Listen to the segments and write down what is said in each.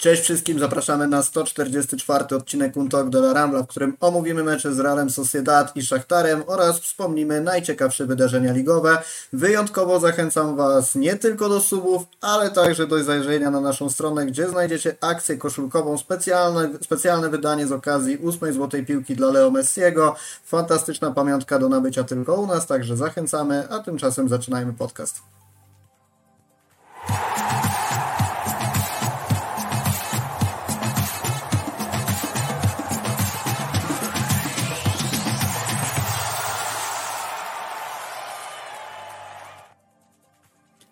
Cześć wszystkim, zapraszamy na 144 odcinek Un Talk de la Rambla, w którym omówimy mecze z Realem Sociedad i Szachtarem oraz wspomnimy najciekawsze wydarzenia ligowe. Wyjątkowo zachęcam Was nie tylko do subów, ale także do zajrzenia na naszą stronę, gdzie znajdziecie akcję koszulkową, specjalne, specjalne wydanie z okazji 8 złotej piłki dla Leo Messiego. Fantastyczna pamiątka do nabycia tylko u nas, także zachęcamy, a tymczasem zaczynajmy podcast.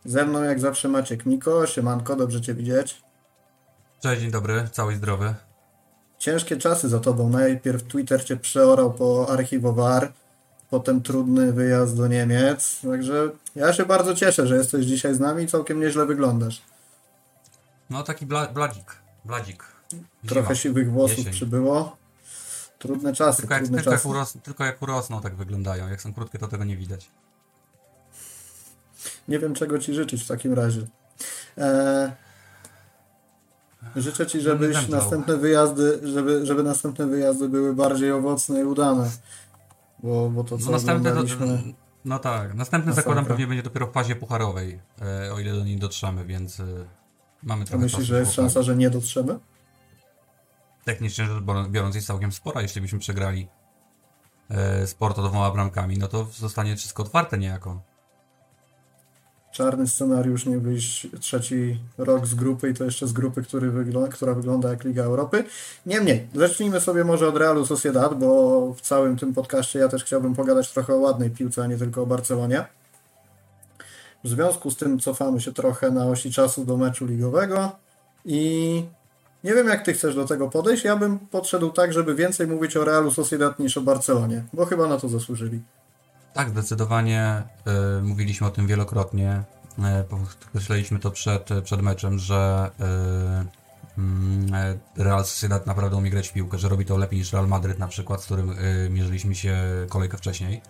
Ze mną jak zawsze Maciek Miko, siemanko, dobrze Cię widzieć. Cześć, dzień dobry, cały zdrowy. Ciężkie czasy za Tobą. Najpierw Twitter Cię przeorał po archiwowar, potem trudny wyjazd do Niemiec. Także ja się bardzo cieszę, że jesteś dzisiaj z nami i całkiem nieźle wyglądasz. No taki bla, bladzik, bladzik. Zima. Trochę siwych włosów Jesień. przybyło. Trudne czasy, Tylko jak, trudne tylko, jak czasy. uros, tylko jak urosną, tak wyglądają. Jak są krótkie, to tego nie widać. Nie wiem, czego Ci życzyć w takim razie. Eee, życzę Ci, żebyś zemdlał. następne wyjazdy, żeby, żeby następne wyjazdy były bardziej owocne i udane. Bo, bo to, co No następne, to, no tak, następny zakładam pewnie będzie dopiero w fazie pucharowej, e, o ile do niej dotrzemy, więc e, mamy A trochę myślisz, czasu, że jest szansa, że nie dotrzemy? Technicznie rzecz biorąc jest całkiem spora, jeśli byśmy przegrali e, dwoma bramkami, no to zostanie wszystko otwarte niejako. Czarny scenariusz nie wyjść trzeci rok z grupy i to jeszcze z grupy, który wygląda, która wygląda jak Liga Europy. Niemniej, zacznijmy sobie może od Realu Sociedad, bo w całym tym podcaście ja też chciałbym pogadać trochę o ładnej piłce, a nie tylko o Barcelonie. W związku z tym cofamy się trochę na osi czasu do meczu ligowego i nie wiem jak ty chcesz do tego podejść. Ja bym podszedł tak, żeby więcej mówić o Realu Sociedad niż o Barcelonie, bo chyba na to zasłużyli. Tak, zdecydowanie e, mówiliśmy o tym wielokrotnie. E, podkreślaliśmy to przed, przed meczem, że e, Real Sociedad naprawdę umie grać w piłkę, że robi to lepiej niż Real Madryt na przykład, z którym mierzyliśmy się kolejkę wcześniej.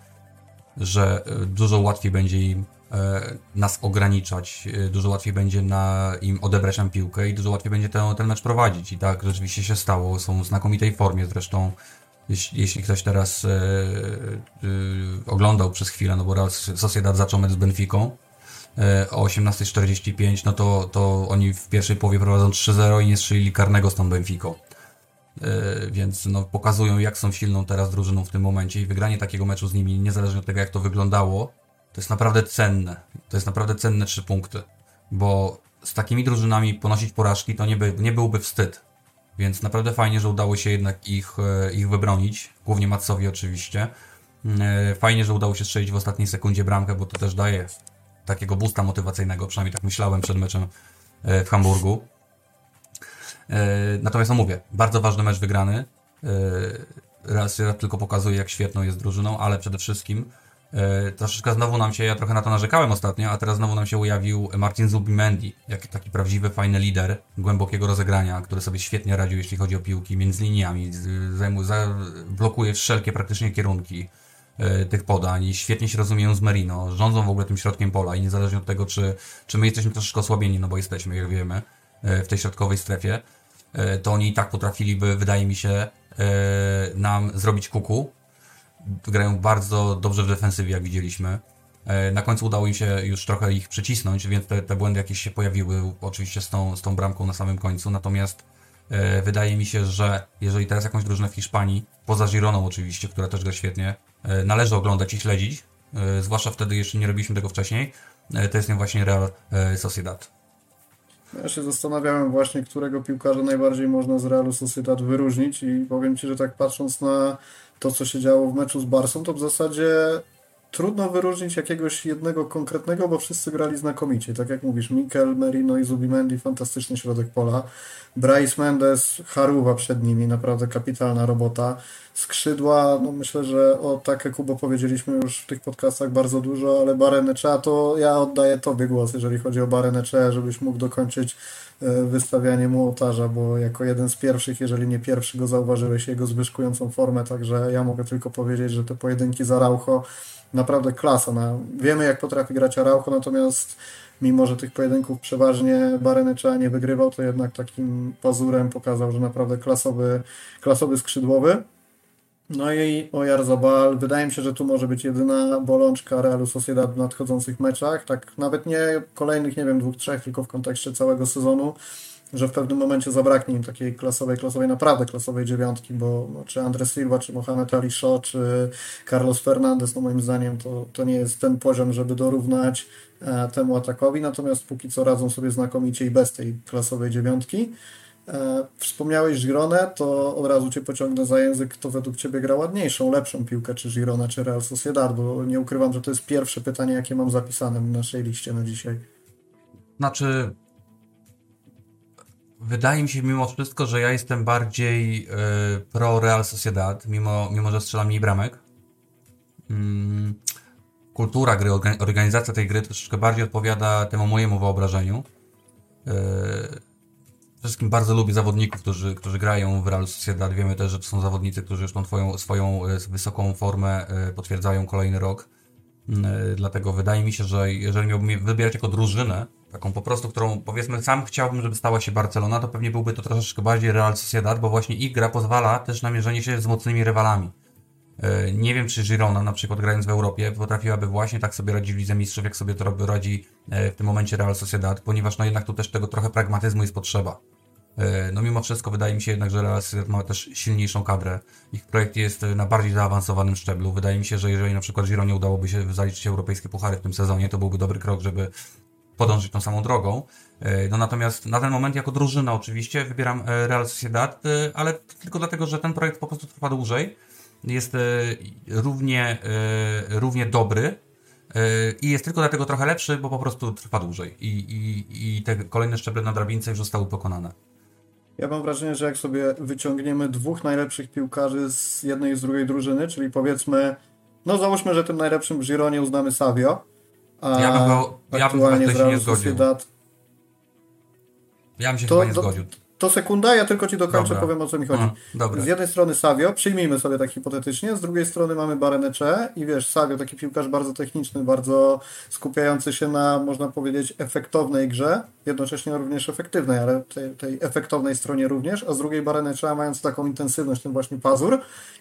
Że dużo łatwiej będzie im nas ograniczać, dużo łatwiej będzie na im odebrać nam piłkę i dużo łatwiej będzie ten, ten mecz prowadzić. I tak rzeczywiście się stało. Są w znakomitej formie zresztą. Jeśli, jeśli ktoś teraz e, e, oglądał przez chwilę, no bo Real Sociedad zaczął mecz z Benficą e, o 18.45, no to, to oni w pierwszej połowie prowadzą 3-0 i nie strzelili karnego z tą Benficą. E, więc no, pokazują, jak są silną teraz drużyną w tym momencie i wygranie takiego meczu z nimi, niezależnie od tego, jak to wyglądało, to jest naprawdę cenne. To jest naprawdę cenne trzy punkty, bo z takimi drużynami ponosić porażki to nie, by, nie byłby wstyd. Więc naprawdę fajnie, że udało się jednak ich, e, ich wybronić, głównie Matsowi oczywiście. E, Fajnie, że udało się strzelić w ostatniej sekundzie bramkę, bo to też daje takiego boosta motywacyjnego, przynajmniej tak myślałem przed meczem e, w Hamburgu. Natomiast no mówię, bardzo ważny mecz wygrany. Real Sociedad tylko pokazuje, jak świetną jest drużyną, ale przede wszystkim troszeczkę znowu nam się, ja trochę na to narzekałem ostatnio, a teraz znowu nam się ujawił Martin Zubimendi, jak taki prawdziwy, fajny lider głębokiego rozegrania, który sobie świetnie radził, jeśli chodzi o piłki między liniami, z- zajmu, za, blokuje wszelkie praktycznie kierunki e, tych podań i świetnie się rozumieją z Merino, rządzą w ogóle tym środkiem pola i niezależnie od tego, czy, czy my jesteśmy troszeczkę osłabieni, no bo jesteśmy, jak wiemy, e, w tej środkowej strefie, e, to oni i tak potrafiliby, wydaje mi się, e, nam zrobić kuku. Grają bardzo dobrze w defensywie, jak widzieliśmy. E, Na końcu udało im się już trochę ich przycisnąć, więc te, te błędy jakieś się pojawiły, oczywiście z tą, z tą bramką na samym końcu. Natomiast e, wydaje mi się, że jeżeli teraz jakąś drużynę w Hiszpanii, poza Gironą oczywiście, która też gra świetnie, e, należy oglądać i śledzić, zwłaszcza wtedy, jeśli nie robiliśmy tego wcześniej, to jest nią właśnie Real Sociedad. Ja się zastanawiałem właśnie, którego piłkarza najbardziej można z Realu Sociedad wyróżnić i powiem Ci, że tak patrząc na to, co się działo w meczu z Barsą, to w zasadzie trudno wyróżnić jakiegoś jednego konkretnego, bo wszyscy grali znakomicie. Tak jak mówisz, Mikel, Merino i Zubimendi, fantastyczny środek pola. Bryce Mendes, Haruwa przed nimi, naprawdę kapitalna robota. Skrzydła, no myślę, że o takie Kubo powiedzieliśmy już w tych podcastach bardzo dużo, ale Barenecza to ja oddaję Tobie głos, jeżeli chodzi o Barenecza, żebyś mógł dokończyć wystawianie mu ołtarza, bo jako jeden z pierwszych, jeżeli nie pierwszy go zauważyłeś, jego zwyżkującą formę, także ja mogę tylko powiedzieć, że te pojedynki za Raucho naprawdę klasa. No, wiemy jak potrafi grać Araujo, natomiast mimo że tych pojedynków przeważnie Barenecza nie wygrywał, to jednak takim pazurem pokazał, że naprawdę klasowy, klasowy skrzydłowy. No i Ojarzabal, wydaje mi się, że tu może być jedyna bolączka Realu Sociedad w nadchodzących meczach, tak nawet nie kolejnych, nie wiem, dwóch, trzech, tylko w kontekście całego sezonu, że w pewnym momencie zabraknie im takiej klasowej, klasowej, naprawdę klasowej dziewiątki, bo no, czy Andres Silva, czy Mohamed Ali Shaw, czy Carlos Fernandez, no moim zdaniem to, to nie jest ten poziom, żeby dorównać e, temu atakowi, natomiast póki co radzą sobie znakomicie i bez tej klasowej dziewiątki. E, wspomniałeś Gironę, to od razu Cię pociągnę za język, kto według Ciebie gra ładniejszą, lepszą piłkę, czy Girona, czy Real Sociedad, bo nie ukrywam, że to jest pierwsze pytanie, jakie mam zapisane w naszej liście na dzisiaj. Znaczy, wydaje mi się mimo wszystko, że ja jestem bardziej y, pro Real Sociedad, mimo, mimo że strzelam mniej bramek. Mm, kultura gry, organizacja tej gry troszeczkę bardziej odpowiada temu mojemu wyobrażeniu. Y, wszystkim bardzo lubię zawodników, którzy, którzy grają w Real Sociedad. Wiemy też, że to są zawodnicy, którzy już tą twoją, swoją e, wysoką formę potwierdzają kolejny rok. Mm, dlatego wydaje mi się, że jeżeli miałbym wybierać jako drużynę, taką po prostu, którą powiedzmy sam chciałbym, żeby stała się Barcelona, to pewnie byłby to troszeczkę bardziej Real Sociedad, bo właśnie ich gra pozwala też na mierzenie się z mocnymi rywalami. E, nie wiem, czy Girona, na przykład grając w Europie, potrafiłaby właśnie tak sobie radzić w Lidze Mistrzów, jak sobie to radzi e, w tym momencie Real Sociedad, ponieważ no jednak tu też tego trochę pragmatyzmu jest potrzeba. E, no mimo wszystko wydaje mi się jednak, że Real Sociedad ma też silniejszą kadrę. Ich projekt jest na bardziej zaawansowanym szczeblu. Wydaje mi się, że jeżeli na przykład Gironie udałoby się zaliczyć europejskie puchary w tym sezonie, to byłby dobry krok, żeby podążyć tą samą drogą. No natomiast na ten moment jako drużyna oczywiście wybieram Real Sociedad, ale tylko dlatego, że ten projekt po prostu trwa dłużej. Jest równie, równie dobry i jest tylko dlatego trochę lepszy, bo po prostu trwa dłużej i, i, i te kolejne szczeble na drabince już zostały pokonane. Ja mam wrażenie, że jak sobie wyciągniemy dwóch najlepszych piłkarzy z jednej i z drugiej drużyny, czyli powiedzmy, no załóżmy, że tym najlepszym w Gironie uznamy Savio, a ja bym, go, ja bym się nie zgodził. Ja bym się to, chyba nie zgodził. To sekunda, ja tylko ci dokończę, Dobra. powiem o co mi chodzi. z jednej strony Savio, przyjmijmy sobie tak hipotetycznie, z drugiej strony mamy Barenecze i wiesz, Savio taki piłkarz bardzo techniczny, bardzo skupiający się na, można powiedzieć, efektownej grze, jednocześnie również efektywnej, ale tej, tej efektownej stronie również, a z drugiej Barenecze mając taką intensywność, ten właśnie pazur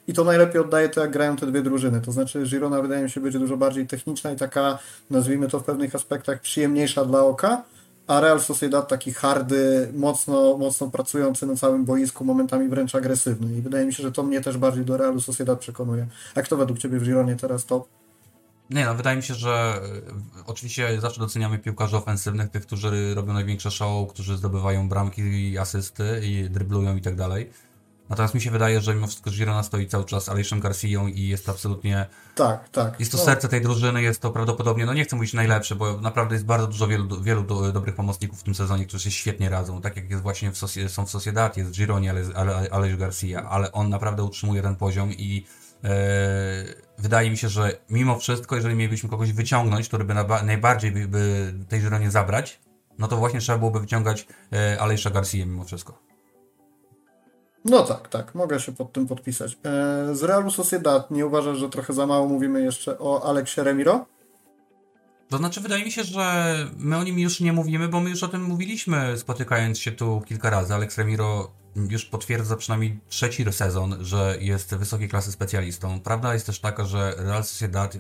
i to najlepiej oddaje to, jak grają te dwie drużyny. To znaczy Girona wydaje mi się być dużo bardziej techniczna i taka, nazwijmy to w pewnych aspektach, przyjemniejsza dla oka, a Real Sociedad taki hardy, mocno, mocno pracujący na całym boisku, momentami wręcz agresywny. I wydaje mi się, że to mnie też bardziej do Realu Sociedad przekonuje. Jak to według Ciebie w Gironie teraz to? Nie no, wydaje mi się, że e, oczywiście zawsze doceniamy piłkarzy ofensywnych, tych, którzy robią największe show, którzy zdobywają bramki i asysty i dryblują i tak dalej Natomiast mi się wydaje, że mimo wszystko Girona stoi cały czas Alejszem Garcją i jest absolutnie... Tak, tak. Jest to no. serce tej drużyny, jest to prawdopodobnie, no nie chcę mówić najlepsze, bo naprawdę jest bardzo dużo wielu, wielu do, dobrych pomocników w tym sezonie, którzy się świetnie radzą. Tak jak jest właśnie w są w Sociedad, jest w Gironie, ale, ale, Garcia, ale on naprawdę utrzymuje ten poziom i e, wydaje mi się, że mimo wszystko, jeżeli mielibyśmy kogoś wyciągnąć, który by na, najbardziej by, by tej Gironie zabrać, no to właśnie trzeba byłoby wyciągać e, Alejsza Garcia mimo wszystko. No tak, tak, mogę się pod tym podpisać. E, z Realu Sociedad nie uważasz, że trochę za mało mówimy jeszcze o Aleksie Remiro? To znaczy, wydaje mi się, że my o nim już nie mówimy, bo my już o tym mówiliśmy, spotykając się tu kilka razy. Alex Remiro już potwierdza przynajmniej trzeci sezon, że jest wysokiej klasy specjalistą. Prawda jest też taka, że Real Sociedad, e,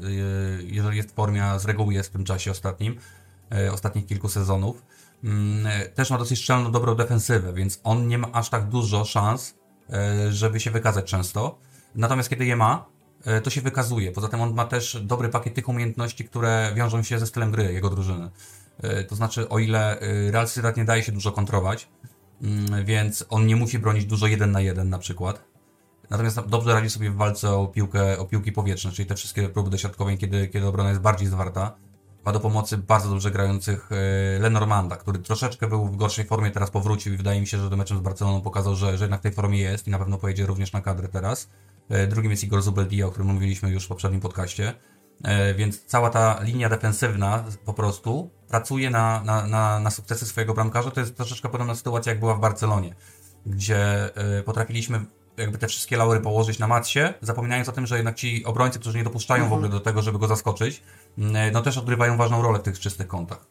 jeżeli jest w formie, z reguły jest w tym czasie ostatnim, e, ostatnich kilku sezonów, mm, też ma dosyć szczelną, dobrą defensywę, więc on nie ma aż tak dużo szans żeby się wykazać często. Natomiast kiedy je ma, e, to się wykazuje. Poza tym on ma też dobry pakiet tych umiejętności, które wiążą się ze stylem gry jego drużyny. E, to znaczy, o ile Real Sociedad nie daje się dużo kontrować, mm, więc on nie musi bronić dużo jeden na jeden na przykład. Natomiast dobrze radzi sobie w walce o piłkę, o piłki powietrzne, czyli te wszystkie próby dośrodkowe, kiedy, kiedy obrona jest bardziej zwarta ma do pomocy bardzo dobrze grających e, Lenormanda, który troszeczkę był w gorszej formie, teraz powrócił i wydaje mi się, że do meczem z Barceloną pokazał, że, że jednak w tej formie jest i na pewno pojedzie również na kadrę teraz. E, drugim jest Igor Zubeldia, o którym mówiliśmy już w poprzednim podcaście. E, więc cała ta linia defensywna po prostu pracuje na, na, na, na sukcesy swojego bramkarza. To jest troszeczkę podobna sytuacja, jak była w Barcelonie, gdzie potrafiliśmy jakby te wszystkie laury położyć na matsie, zapominając o tym, że jednak ci obrońcy, którzy nie dopuszczają w ogóle do tego, żeby go zaskoczyć, no też odgrywają ważną rolę w tych czystych kątach.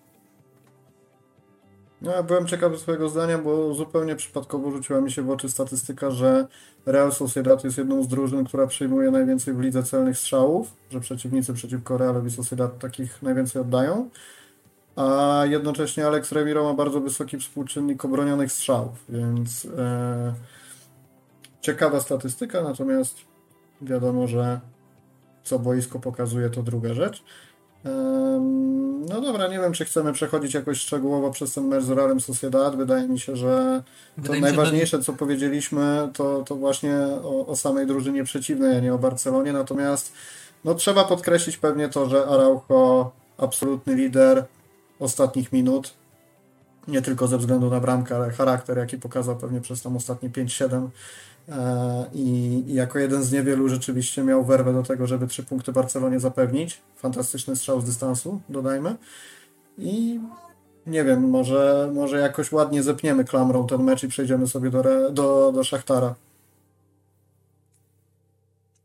No, ja byłem ciekawy swojego zdania, bo zupełnie przypadkowo rzuciła mi się w oczy statystyka, że Real Sociedad jest jedną z drużyn, która przyjmuje najwięcej w lidze celnych strzałów, że przeciwnicy przeciwko Realowi Sociedad takich najwięcej oddają, a jednocześnie Alex Remiro ma bardzo wysoki współczynnik obronionych strzałów, więc e, ciekawa statystyka, natomiast wiadomo, że co boisko pokazuje, to druga rzecz. No dobra, nie wiem, czy chcemy przechodzić jakoś szczegółowo przez ten mecz z Realem Sociedad. Wydaje mi się, że to Wydaje najważniejsze, że... co powiedzieliśmy, to, to właśnie o, o samej drużynie przeciwnej, a nie o Barcelonie. Natomiast no, trzeba podkreślić pewnie to, że Araujo, absolutny lider ostatnich minut, nie tylko ze względu na bramkę, ale charakter, jaki pokazał pewnie przez tam ostatnie 5-7 E, i, i jako jeden z niewielu rzeczywiście miał werwę do tego, żeby trzy punkty Barcelonie zapewnić. Fantastyczny strzał z dystansu, dodajmy. I nie wiem, może, może jakoś ładnie zepniemy klamrą ten mecz i przejdziemy sobie do, do, do Szachtara.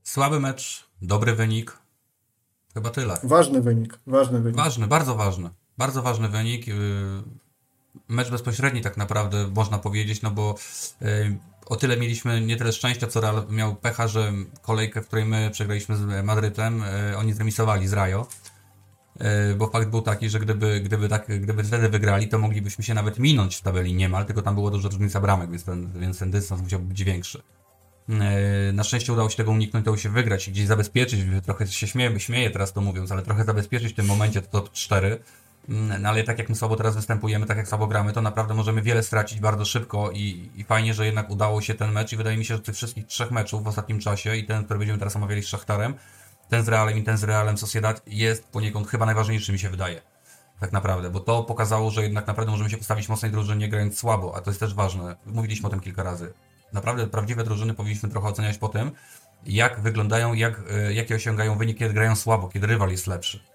Słaby mecz, dobry wynik. Chyba tyle. Ważny wynik, ważny wynik. Ważny, bardzo ważny. Bardzo ważny wynik. Y, mecz bezpośredni tak naprawdę można powiedzieć, no bo y, o tyle mieliśmy nie tyle szczęścia, co Real miał pecha, że kolejkę, w której my przegraliśmy z Madrytem, e, oni zremisowali z Rajo. E, bo fakt był taki, że gdyby, gdyby, tak, gdyby wtedy wygrali, to moglibyśmy się nawet minąć w tabeli niemal, tylko tam było dużo różnica bramek, więc ten, więc ten dystans musiał być większy. E, na szczęście udało się tego uniknąć, udało się wygrać i gdzieś zabezpieczyć, trochę się śmieję, śmieję teraz to mówiąc, ale trochę zabezpieczyć w tym momencie to top 4 Mm, no ale tak jak my słabo teraz występujemy, tak jak słabo gramy, to naprawdę możemy wiele stracić bardzo szybko i, i fajnie, że jednak udało się ten mecz i wydaje mi się, że tych wszystkich trzech meczów w ostatnim czasie i ten, który będziemy teraz omawiali z Szachtarem, ten z Realem i ten z Realem Sociedad jest poniekąd chyba najważniejszy mi się wydaje. Tak naprawdę, bo to pokazało, że jednak naprawdę możemy się postawić mocnej drużynie grając słabo, a to jest też ważne. Mówiliśmy o tym kilka razy. Naprawdę prawdziwe drużyny powinniśmy trochę oceniać po tym, jak wyglądają, jak, e, jakie osiągają wyniki, kiedy grają słabo, kiedy rywal jest lepszy.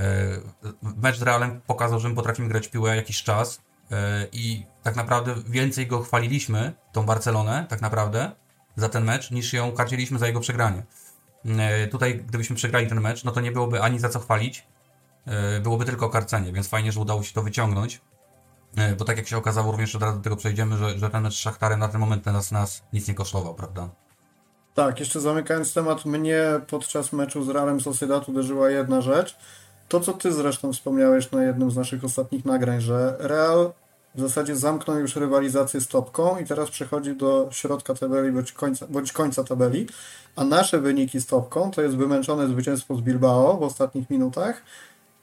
E, mecz z Realem pokazał, że my potrafimy grać piłę jakiś czas e, i tak naprawdę więcej go chwaliliśmy, tą Barcelonę, tak naprawdę, za ten mecz, niż ją karciliśmy za jego przegranie. E, tutaj, gdybyśmy przegrali ten mecz, no to nie byłoby ani za co chwalić, byłoby tylko karcenie, więc fajnie, że udało się to wyciągnąć. Bo tak jak się okazało, również od razu do tego przejdziemy, że, że ten mecz z Szachtarem na ten moment nas, nas nic nie kosztował, prawda? Tak, jeszcze zamykając temat, mnie podczas meczu z Realem Sociedad uderzyła jedna rzecz – to, co ty zresztą wspomniałeś na jednym z naszych ostatnich nagrań, że Real w zasadzie zamknął już rywalizację z topką i teraz przechodzi do środka tabeli bądź końca, bądź końca tabeli, a nasze wyniki z topką to jest wymęczone zwycięstwo z Bilbao w ostatnich minutach,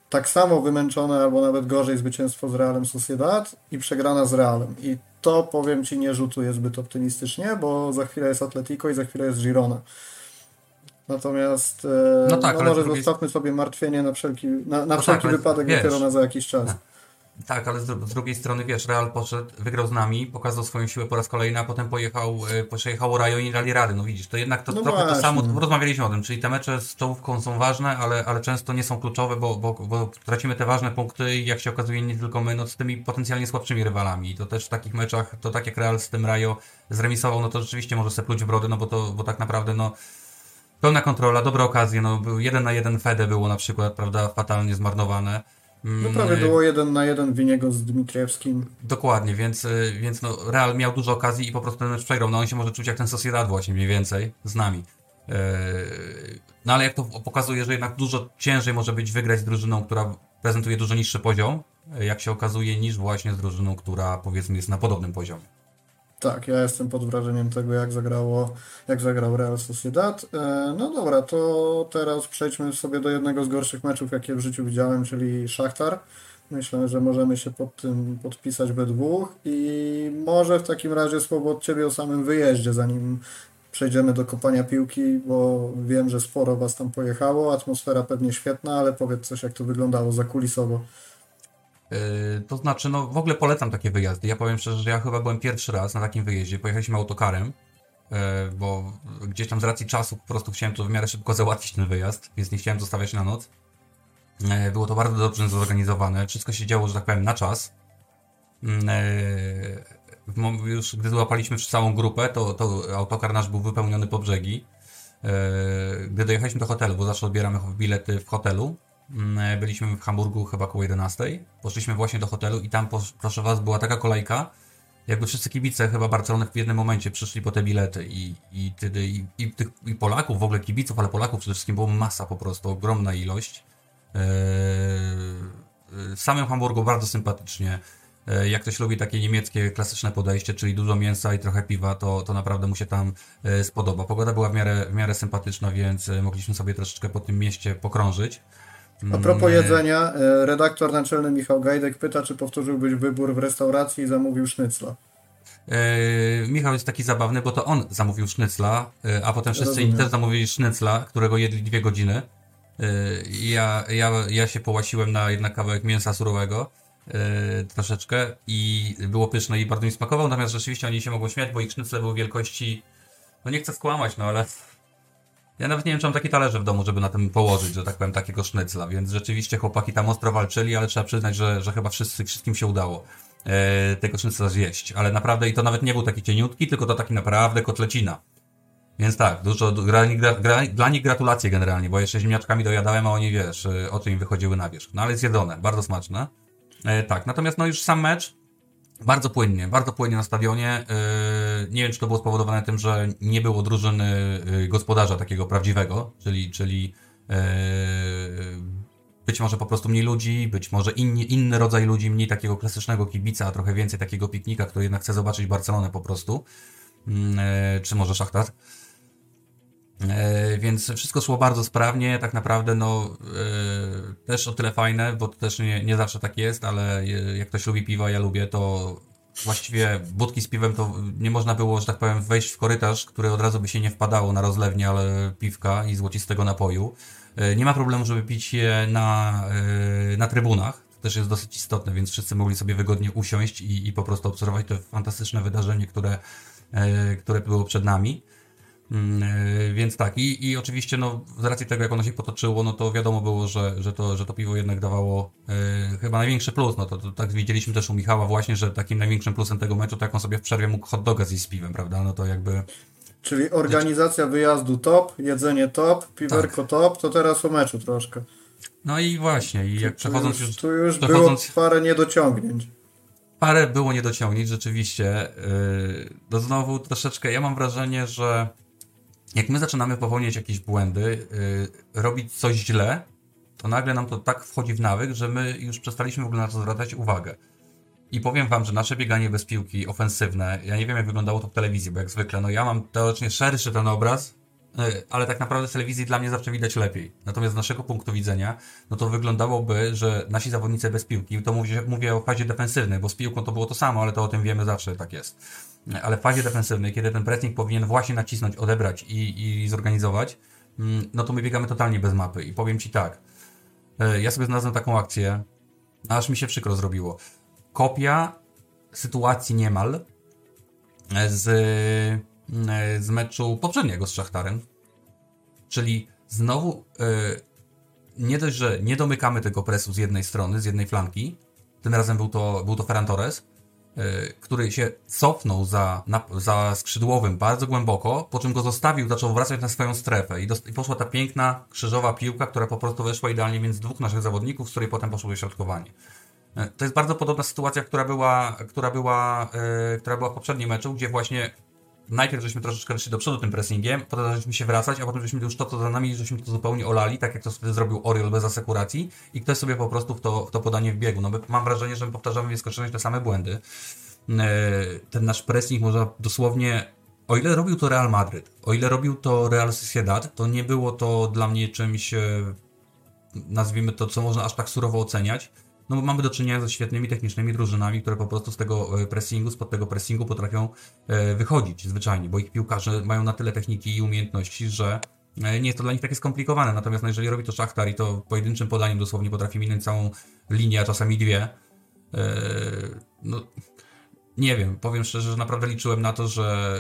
tak samo wymęczone albo nawet gorzej zwycięstwo z Realem Sociedad i przegrana z Realem. I to, powiem Ci, nie rzutuje zbyt optymistycznie, bo za chwilę jest Atletico i za chwilę jest Girona. Natomiast e, no, tak, no może drugiej... zostawmy sobie martwienie na wszelki, na, na no wszelki tak, wypadek wiesz, dopiero na za jakiś czas. Tak, ale z, drugiej strony, wiesz, Real poszedł, wygrał z nami, pokazał swoją siłę po raz kolejny, a potem pojechał, e, przejechał Rajo i dali rady. No widzisz, to jednak to no trochę właśnie. to samo, rozmawialiśmy o tym, czyli te mecze z czołówką są ważne, ale, ale często nie są kluczowe, bo, bo, bo tracimy te ważne punkty i jak się okazuje nie tylko my, no z tymi potencjalnie słabszymi rywalami. I to też w takich meczach, to tak jak Real z tym Rajo zremisował, no to rzeczywiście może se pluć w brody, no bo to, bo tak naprawdę, no pełna kontrola, dobre okazje, no jeden na jeden Fede było na przykład, prawda, fatalnie zmarnowane. Mm, no prawie było jeden na jeden Winiego z Dmitriewskim. Dokładnie, więc, y, więc no, Real miał dużo okazji i po prostu ten mecz przegrał. No on się może czuć jak ten Sociedad właśnie mniej więcej z nami. Yy, no ale jak to pokazuje, że jednak dużo ciężej może być wygrać z drużyną, która prezentuje dużo niższy poziom, jak się okazuje, niż właśnie z drużyną, która powiedzmy jest na podobnym poziomie. Tak, ja jestem pod wrażeniem tego, jak zagrało, jak zagrał Real Sociedad. E, no dobra, to teraz przejdźmy sobie do jednego z gorszych meczów, jakie w życiu widziałem, czyli Szachtar. Myślę, że możemy się pod tym podpisać we dwóch i może w takim razie słowo od Ciebie o samym wyjeździe, zanim przejdziemy do kopania piłki, bo wiem, że sporo Was tam pojechało, atmosfera pewnie świetna, ale powiedz coś, jak to wyglądało zakulisowo. Yy, to znaczy, no w ogóle polecam takie wyjazdy. Ja powiem szczerze, że ja chyba byłem pierwszy raz na takim wyjeździe. Pojechaliśmy autokarem, yy, bo gdzieś tam z racji czasu po prostu chciałem to w miarę szybko załatwić ten wyjazd, więc nie chciałem zostawiać na noc. Yy, było to bardzo dobrze zorganizowane. Wszystko się działo, że tak powiem, na czas. Już gdy złapaliśmy całą grupę, to, to autokar nasz był wypełniony po brzegi. Gdy dojechaliśmy do hotelu, bo zawsze odbieramy bilety w hotelu, byliśmy w Hamburgu chyba około 11. Poszliśmy właśnie do hotelu i tam, proszę was, była taka kolejka, jakby wszyscy kibice chyba Barcelony w jednym momencie przyszli po te bilety i, i, i, i, tych, i Polaków, w ogóle kibiców, ale Polaków przede wszystkim było masa po prostu, ogromna ilość. Eee, w samym Hamburgu bardzo sympatycznie. Jak ktoś lubi takie niemieckie klasyczne podejście, czyli dużo mięsa i trochę piwa, to, to naprawdę mu się tam e, spodoba. Pogoda była w miarę, w miarę sympatyczna, więc e, mogliśmy sobie troszeczkę po tym mieście pokrążyć. A propos mm, jedzenia, e, redaktor naczelny Michał Gajdek pyta, czy powtórzyłbyś wybór w restauracji i zamówił sznycla. Yy, Michał jest taki zabawny, bo to on zamówił sznycla, yy, a potem wszyscy inni też zamówili sznycla, którego jedli dwie godziny. Yy, ja, ja, ja się połasiłem na jednak kawałek mięsa surowego troszeczkę i było pyszne i bardzo mi smakował, natomiast rzeczywiście oni się mogą śmiać, bo ich sznycle były wielkości, no nie chcę skłamać, no ale ja nawet nie wiem, czy mam takie talerze w domu, żeby na tym położyć, że tak powiem, takiego sznycla, więc rzeczywiście chłopaki tam ostro walczyli, ale trzeba przyznać, że, że chyba wszyscy, wszystkim się udało e, tego sznycla zjeść. Ale naprawdę, i to nawet nie był taki cieniutki, tylko to taki naprawdę kotlecina. Więc tak, dużo, gra, gra, gra, dla nich gratulacje generalnie, bo jeszcze ziemniaczkami dojadałem, a oni, wiesz, e, o im wychodziły na wierzch. No ale zjedzone, bardzo smaczne. E, tak, natomiast no już sam mecz, bardzo płynnie, bardzo płynnie na stadionie. Yy, nie wiem, czy to było spowodowane tym, że nie było drużyny yy, gospodarza takiego prawdziwego, czyli, czyli yy, być może po prostu mniej ludzi, być może inni, inny rodzaj ludzi, mniej takiego klasycznego kibica, a trochę więcej takiego piknika, który jednak chce zobaczyć Barcelonę po prostu, czy może Szachtar. E, więc wszystko szło bardzo sprawnie, tak naprawdę no e, też o tyle fajne, bo to też nie, nie zawsze tak jest, ale jak ktoś lubi piwa, ja lubię, to właściwie budki z piwem to nie można było, że tak powiem, wejść w korytarz, który od razu by się nie wpadało na rozlewnię, ale piwka i złocistego napoju. E, nie ma problemu, żeby pić je na, na trybunach, to też jest dosyć istotne, więc wszyscy mogli sobie wygodnie usiąść i, i po prostu obserwować to fantastyczne wydarzenie, które, które było przed nami. Mm, e, więc tak, i, i oczywiście no, z racji tego, jak ono się potoczyło, no to wiadomo było, że, że, to, że to piwo jednak dawało e, chyba największy plus. No to, to, tak widzieliśmy też u Michała właśnie, że takim największym plusem tego meczu, to jak on sobie w przerwie mógł hot doga zjeść z piwem, prawda? No to jakby... Czyli organizacja wyjazdu top, jedzenie top, piwerko tak. top, to teraz o meczu troszkę. No i właśnie, i jak przechodząc już... Tu już przechodząc... było parę niedociągnięć. Parę było niedociągnięć, rzeczywiście. Yy, no znowu troszeczkę, ja mam wrażenie, że jak my zaczynamy popełniać jakieś błędy, yy, robić coś źle, to nagle nam to tak wchodzi w nawyk, że my już przestaliśmy w ogóle na to zwracać uwagę. I powiem wam, że nasze bieganie bez piłki ofensywne, ja nie wiem jak wyglądało to w telewizji, bo jak zwykle, no ja mam teoretycznie szerszy ten obraz, yy, ale tak naprawdę w telewizji dla mnie zawsze widać lepiej. Natomiast z naszego punktu widzenia, no to wyglądałoby, że nasi zawodnicy bez piłki, to mówię, mówię o fazie defensywnej, bo z piłką to było to samo, ale to o tym wiemy zawsze, tak jest ale w fazie defensywnej, kiedy ten pressing powinien właśnie nacisnąć, odebrać i, i zorganizować, mm, no to my biegamy totalnie bez mapy. I powiem Ci tak, e, ja sobie znalazłem taką akcję, aż mi się przykro zrobiło. Kopia sytuacji niemal e, z, e, z meczu poprzedniego z Szachtarem. Czyli znowu nie dość, że nie domykamy tego presu z jednej strony, z jednej flanki, tym razem był to, był to Ferran Torres, E, który się cofnął za, na, za skrzydłowym bardzo głęboko, po czym go zostawił, zaczął wracać na swoją strefę i, i poszła ta piękna krzyżowa piłka, która po prostu weszła idealnie między dwóch naszych zawodników, z której potem poszło wyśrodkowanie. E, to jest bardzo podobna sytuacja, która była, która była, yy, która była w poprzednim meczu, gdzie właśnie najpierw żeśmy troszeczkę wyszli do przodu tym pressingiem, potem żeśmy się wracać, a potem żeśmy już to, co za nami, żeśmy to zupełnie olali, tak jak to sobie zrobił Oriol bez asekuracji i ktoś sobie po prostu w to, w to podanie wbiegł. No mam wrażenie, że my powtarzamy w nieskończoność te same błędy. E, ten nasz pressing można dosłownie o ile robił to Real Madryt, o ile robił to Real Sociedad, to nie było to dla mnie czymś, e, nazwijmy to, co można aż tak surowo oceniać. No bo mamy do czynienia ze świetnymi technicznymi drużynami, które po prostu z tego e, pressingu, spod tego pressingu potrafią e, wychodzić zwyczajnie, bo ich piłkarze mają na tyle techniki i umiejętności, że e, nie jest to dla nich takie skomplikowane. Natomiast no, jeżeli robi to Szachtar i to pojedynczym podaniem dosłownie potrafi minąć całą linię, a czasami dwie, no nie wiem, powiem szczerze, że naprawdę liczyłem na to, że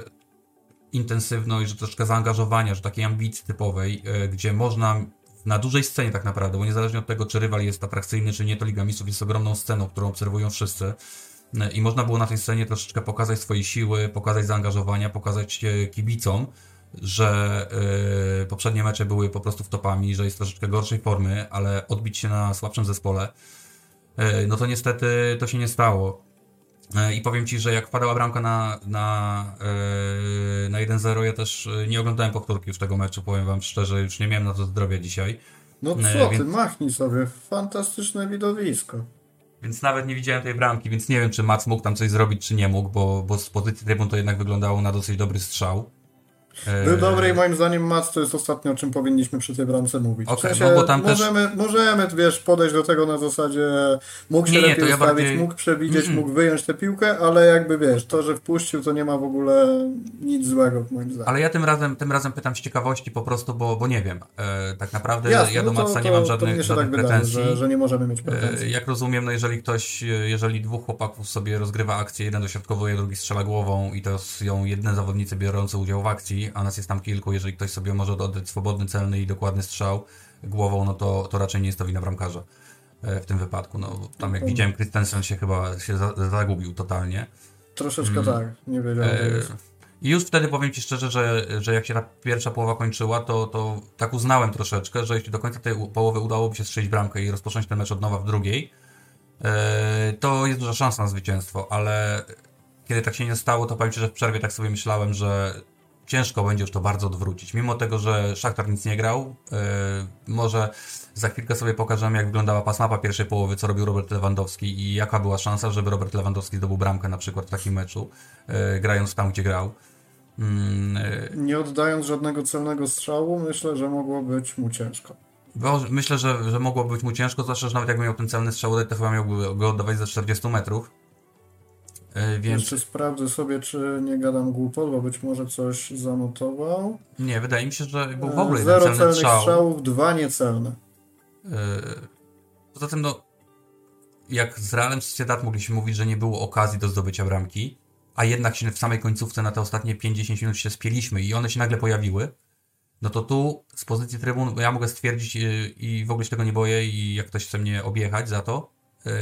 intensywność, że troszkę zaangażowania, że takiej ambicji typowej, gdzie można na dużej scenie tak naprawdę, bo niezależnie od tego, czy rywal jest atrakcyjny, czy nie, to Liga Mistrzów jest ogromną sceną, którą obserwują wszyscy. I można było na tej scenie troszeczkę pokazać swoje siły, pokazać zaangażowania, pokazać kibicom, że yy, poprzednie mecze były po prostu w topami, że jest troszeczkę gorszej formy, ale odbić się na słabszym zespole, yy, no to niestety to się nie stało. Yy, I powiem Ci, że jak padała bramka na, na, yy, na 1-0, ja też nie oglądałem powtórki już tego meczu, powiem Wam szczerze, już nie miałem na to zdrowia dzisiaj. No co ty, machnij sobie, fantastyczne widowisko. Więc nawet nie widziałem tej bramki, więc nie wiem, czy Max mógł tam coś zrobić, czy nie mógł, bo, bo z pozycji trybun to jednak wyglądało na dosyć dobry strzał. Był dobry i moim zdaniem Mac to jest ostatnio, o czym powinniśmy przy tej bramce mówić. Okay, w sensie, no bo tam możemy, też... możemy, wiesz, podejść do tego na zasadzie mógł się nie, lepiej ustawić, bardziej... mógł przewidzieć, mm -mm. mógł wyjąć tę piłkę, ale jakby wiesz, to, że wpuścił, to nie ma w ogóle nic złego moim zdaniem. Ale ja tym razem, tym razem pytam z ciekawości po prostu, bo, bo nie wiem. E, tak naprawdę Jasne, ja do no Maca nie mam żadnych, żadnych tak pretensji. Wydaje, że, że, nie możemy mieć pretensji. E, jak rozumiem, no jeżeli ktoś, jeżeli dwóch chłopaków sobie rozgrywa akcję, jeden dośrodkowuje, drugi strzela głową i to są jedne zawodnicy biorące udział w akcji, a nas jest tam kilku, jeżeli ktoś sobie może oddać swobodny, celny i dokładny strzał głową, no to, to raczej nie jest to wina bramkarza e, w tym wypadku. No, tam jak widziałem, Christensen się chyba się zagubił totalnie. Troszeczkę mm. tak, nie wiedziałem. E, I już wtedy powiem Ci szczerze, że, że jak się ta pierwsza połowa kończyła, to, to tak uznałem troszeczkę, że jeśli do końca tej połowy udałoby się strzelić bramkę i rozpocząć ten mecz od nowa w drugiej, e, to jest duża szansa na zwycięstwo, ale kiedy tak się nie stało, to powiem Ci, że w przerwie tak sobie myślałem, że ciężko będzie już to bardzo odwrócić. Mimo tego, że Szachtar nic nie grał, yy, może za chwilkę sobie pokażemy, jak wyglądała pasmapa pierwszej połowy, co robił Robert Lewandowski i jaka była szansa, żeby Robert Lewandowski zdobył bramkę na przykład w takim meczu, yy, grając tam, gdzie grał. Yy. Nie oddając żadnego celnego strzału, myślę, że mogło być mu ciężko. Bo myślę, że, że mogło być mu ciężko, zwłaszcza, że nawet jakby miał ten celny strzał to chyba miałby go oddawać za 40 metrów. E, więc... Jeszcze sprawdzę sobie, czy nie gadam głupot, bo być może coś zanotował. Nie, wydaje mi się, że był w ogóle Zero jeden celny strzał. strzałów, dwa niecelne. Yy, poza tym, no, jak z Realem Sociedad mogliśmy mówić, że nie było okazji do zdobycia bramki, a jednak się w samej końcówce na te ostatnie 5-10 minut się spieliśmy i one się nagle pojawiły, no to tu z pozycji trybun ja mogę stwierdzić i w ogóle się tego nie boję i jak ktoś chce mnie objechać za to,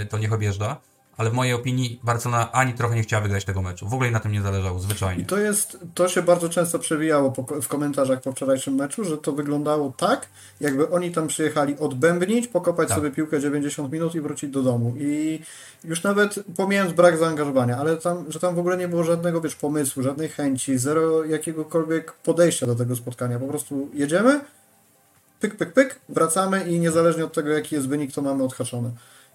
to niech objeżdża ale w mojej opinii Barcelona ani trochę nie chciała wygrać tego meczu. W ogóle na tym nie zależało, zwyczajnie. I to jest, to się bardzo często przewijało po, w komentarzach po wczorajszym meczu, że to wyglądało tak, jakby oni tam przyjechali odbębnić, pokopać tak. sobie piłkę 90 minut i wrócić do domu. I już nawet pomijając brak zaangażowania, ale tam, że tam w ogóle nie było żadnego, wiesz, pomysłu, żadnej chęci, zero jakiegokolwiek podejścia do tego spotkania. Po prostu jedziemy, pyk, pyk, pyk, wracamy i niezależnie od tego, jaki jest wynik, to mamy odhaczone.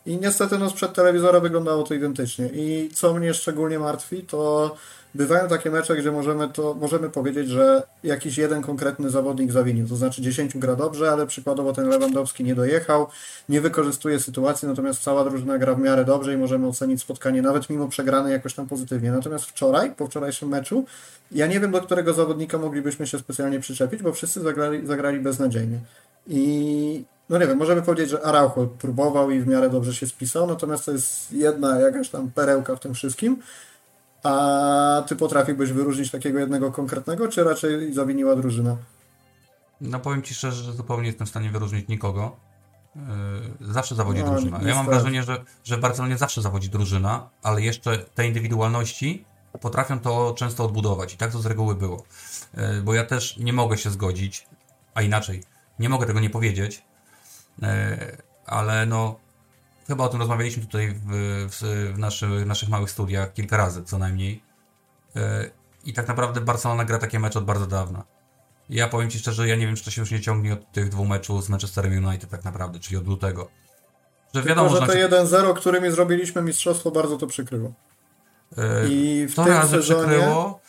I niestety no, sprzed telewizora wyglądało to identycznie. I co mnie szczególnie martwi, to bywają takie mecze, gdzie możemy, to, możemy powiedzieć, że jakiś jeden konkretny zawodnik zawinił. To znaczy 10 gra dobrze, ale przykładowo ten Lewandowski nie dojechał, nie wykorzystuje sytuacji, natomiast cała drużyna gra w miarę dobrze i możemy ocenić spotkanie nawet mimo przegranej jakoś tam pozytywnie. Natomiast wczoraj, po wczorajszym meczu, ja nie wiem, do którego zawodnika moglibyśmy się specjalnie przyczepić, bo wszyscy zagrali, zagrali beznadziejnie. I no nie wiem, możemy powiedzieć, że Araujo próbował i w miarę dobrze się spisał, natomiast to jest jedna jakaś tam perełka w tym wszystkim. A ty potrafiłbyś wyróżnić takiego jednego konkretnego, czy raczej zawiniła drużyna? No powiem ci szczerze, że zupełnie nie jestem w stanie wyróżnić nikogo. Yy, zawsze zawodzi no, drużyna. Ja mam wrażenie, że, że w Barcelonie zawsze zawodzi drużyna, ale jeszcze te indywidualności potrafią to często odbudować i tak to z reguły było. Yy, bo ja też nie mogę się zgodzić, a inaczej, nie mogę tego nie powiedzieć, ale no chyba o tym rozmawialiśmy tutaj w, w, w naszych, naszych małych studiach kilka razy co najmniej. E, I tak naprawdę Barcelona gra takie mecze od bardzo dawna. Ja powiem Ci szczerze, ja nie wiem, czy to się już nie ciągnie od tych dwóch meczów z Manchesterem United tak naprawdę, czyli od lutego. Że wiadomo, Tylko, że to 1-0, którymi zrobiliśmy mistrzostwo, bardzo to przykryło. E, I w to tym sezonie... przykryło,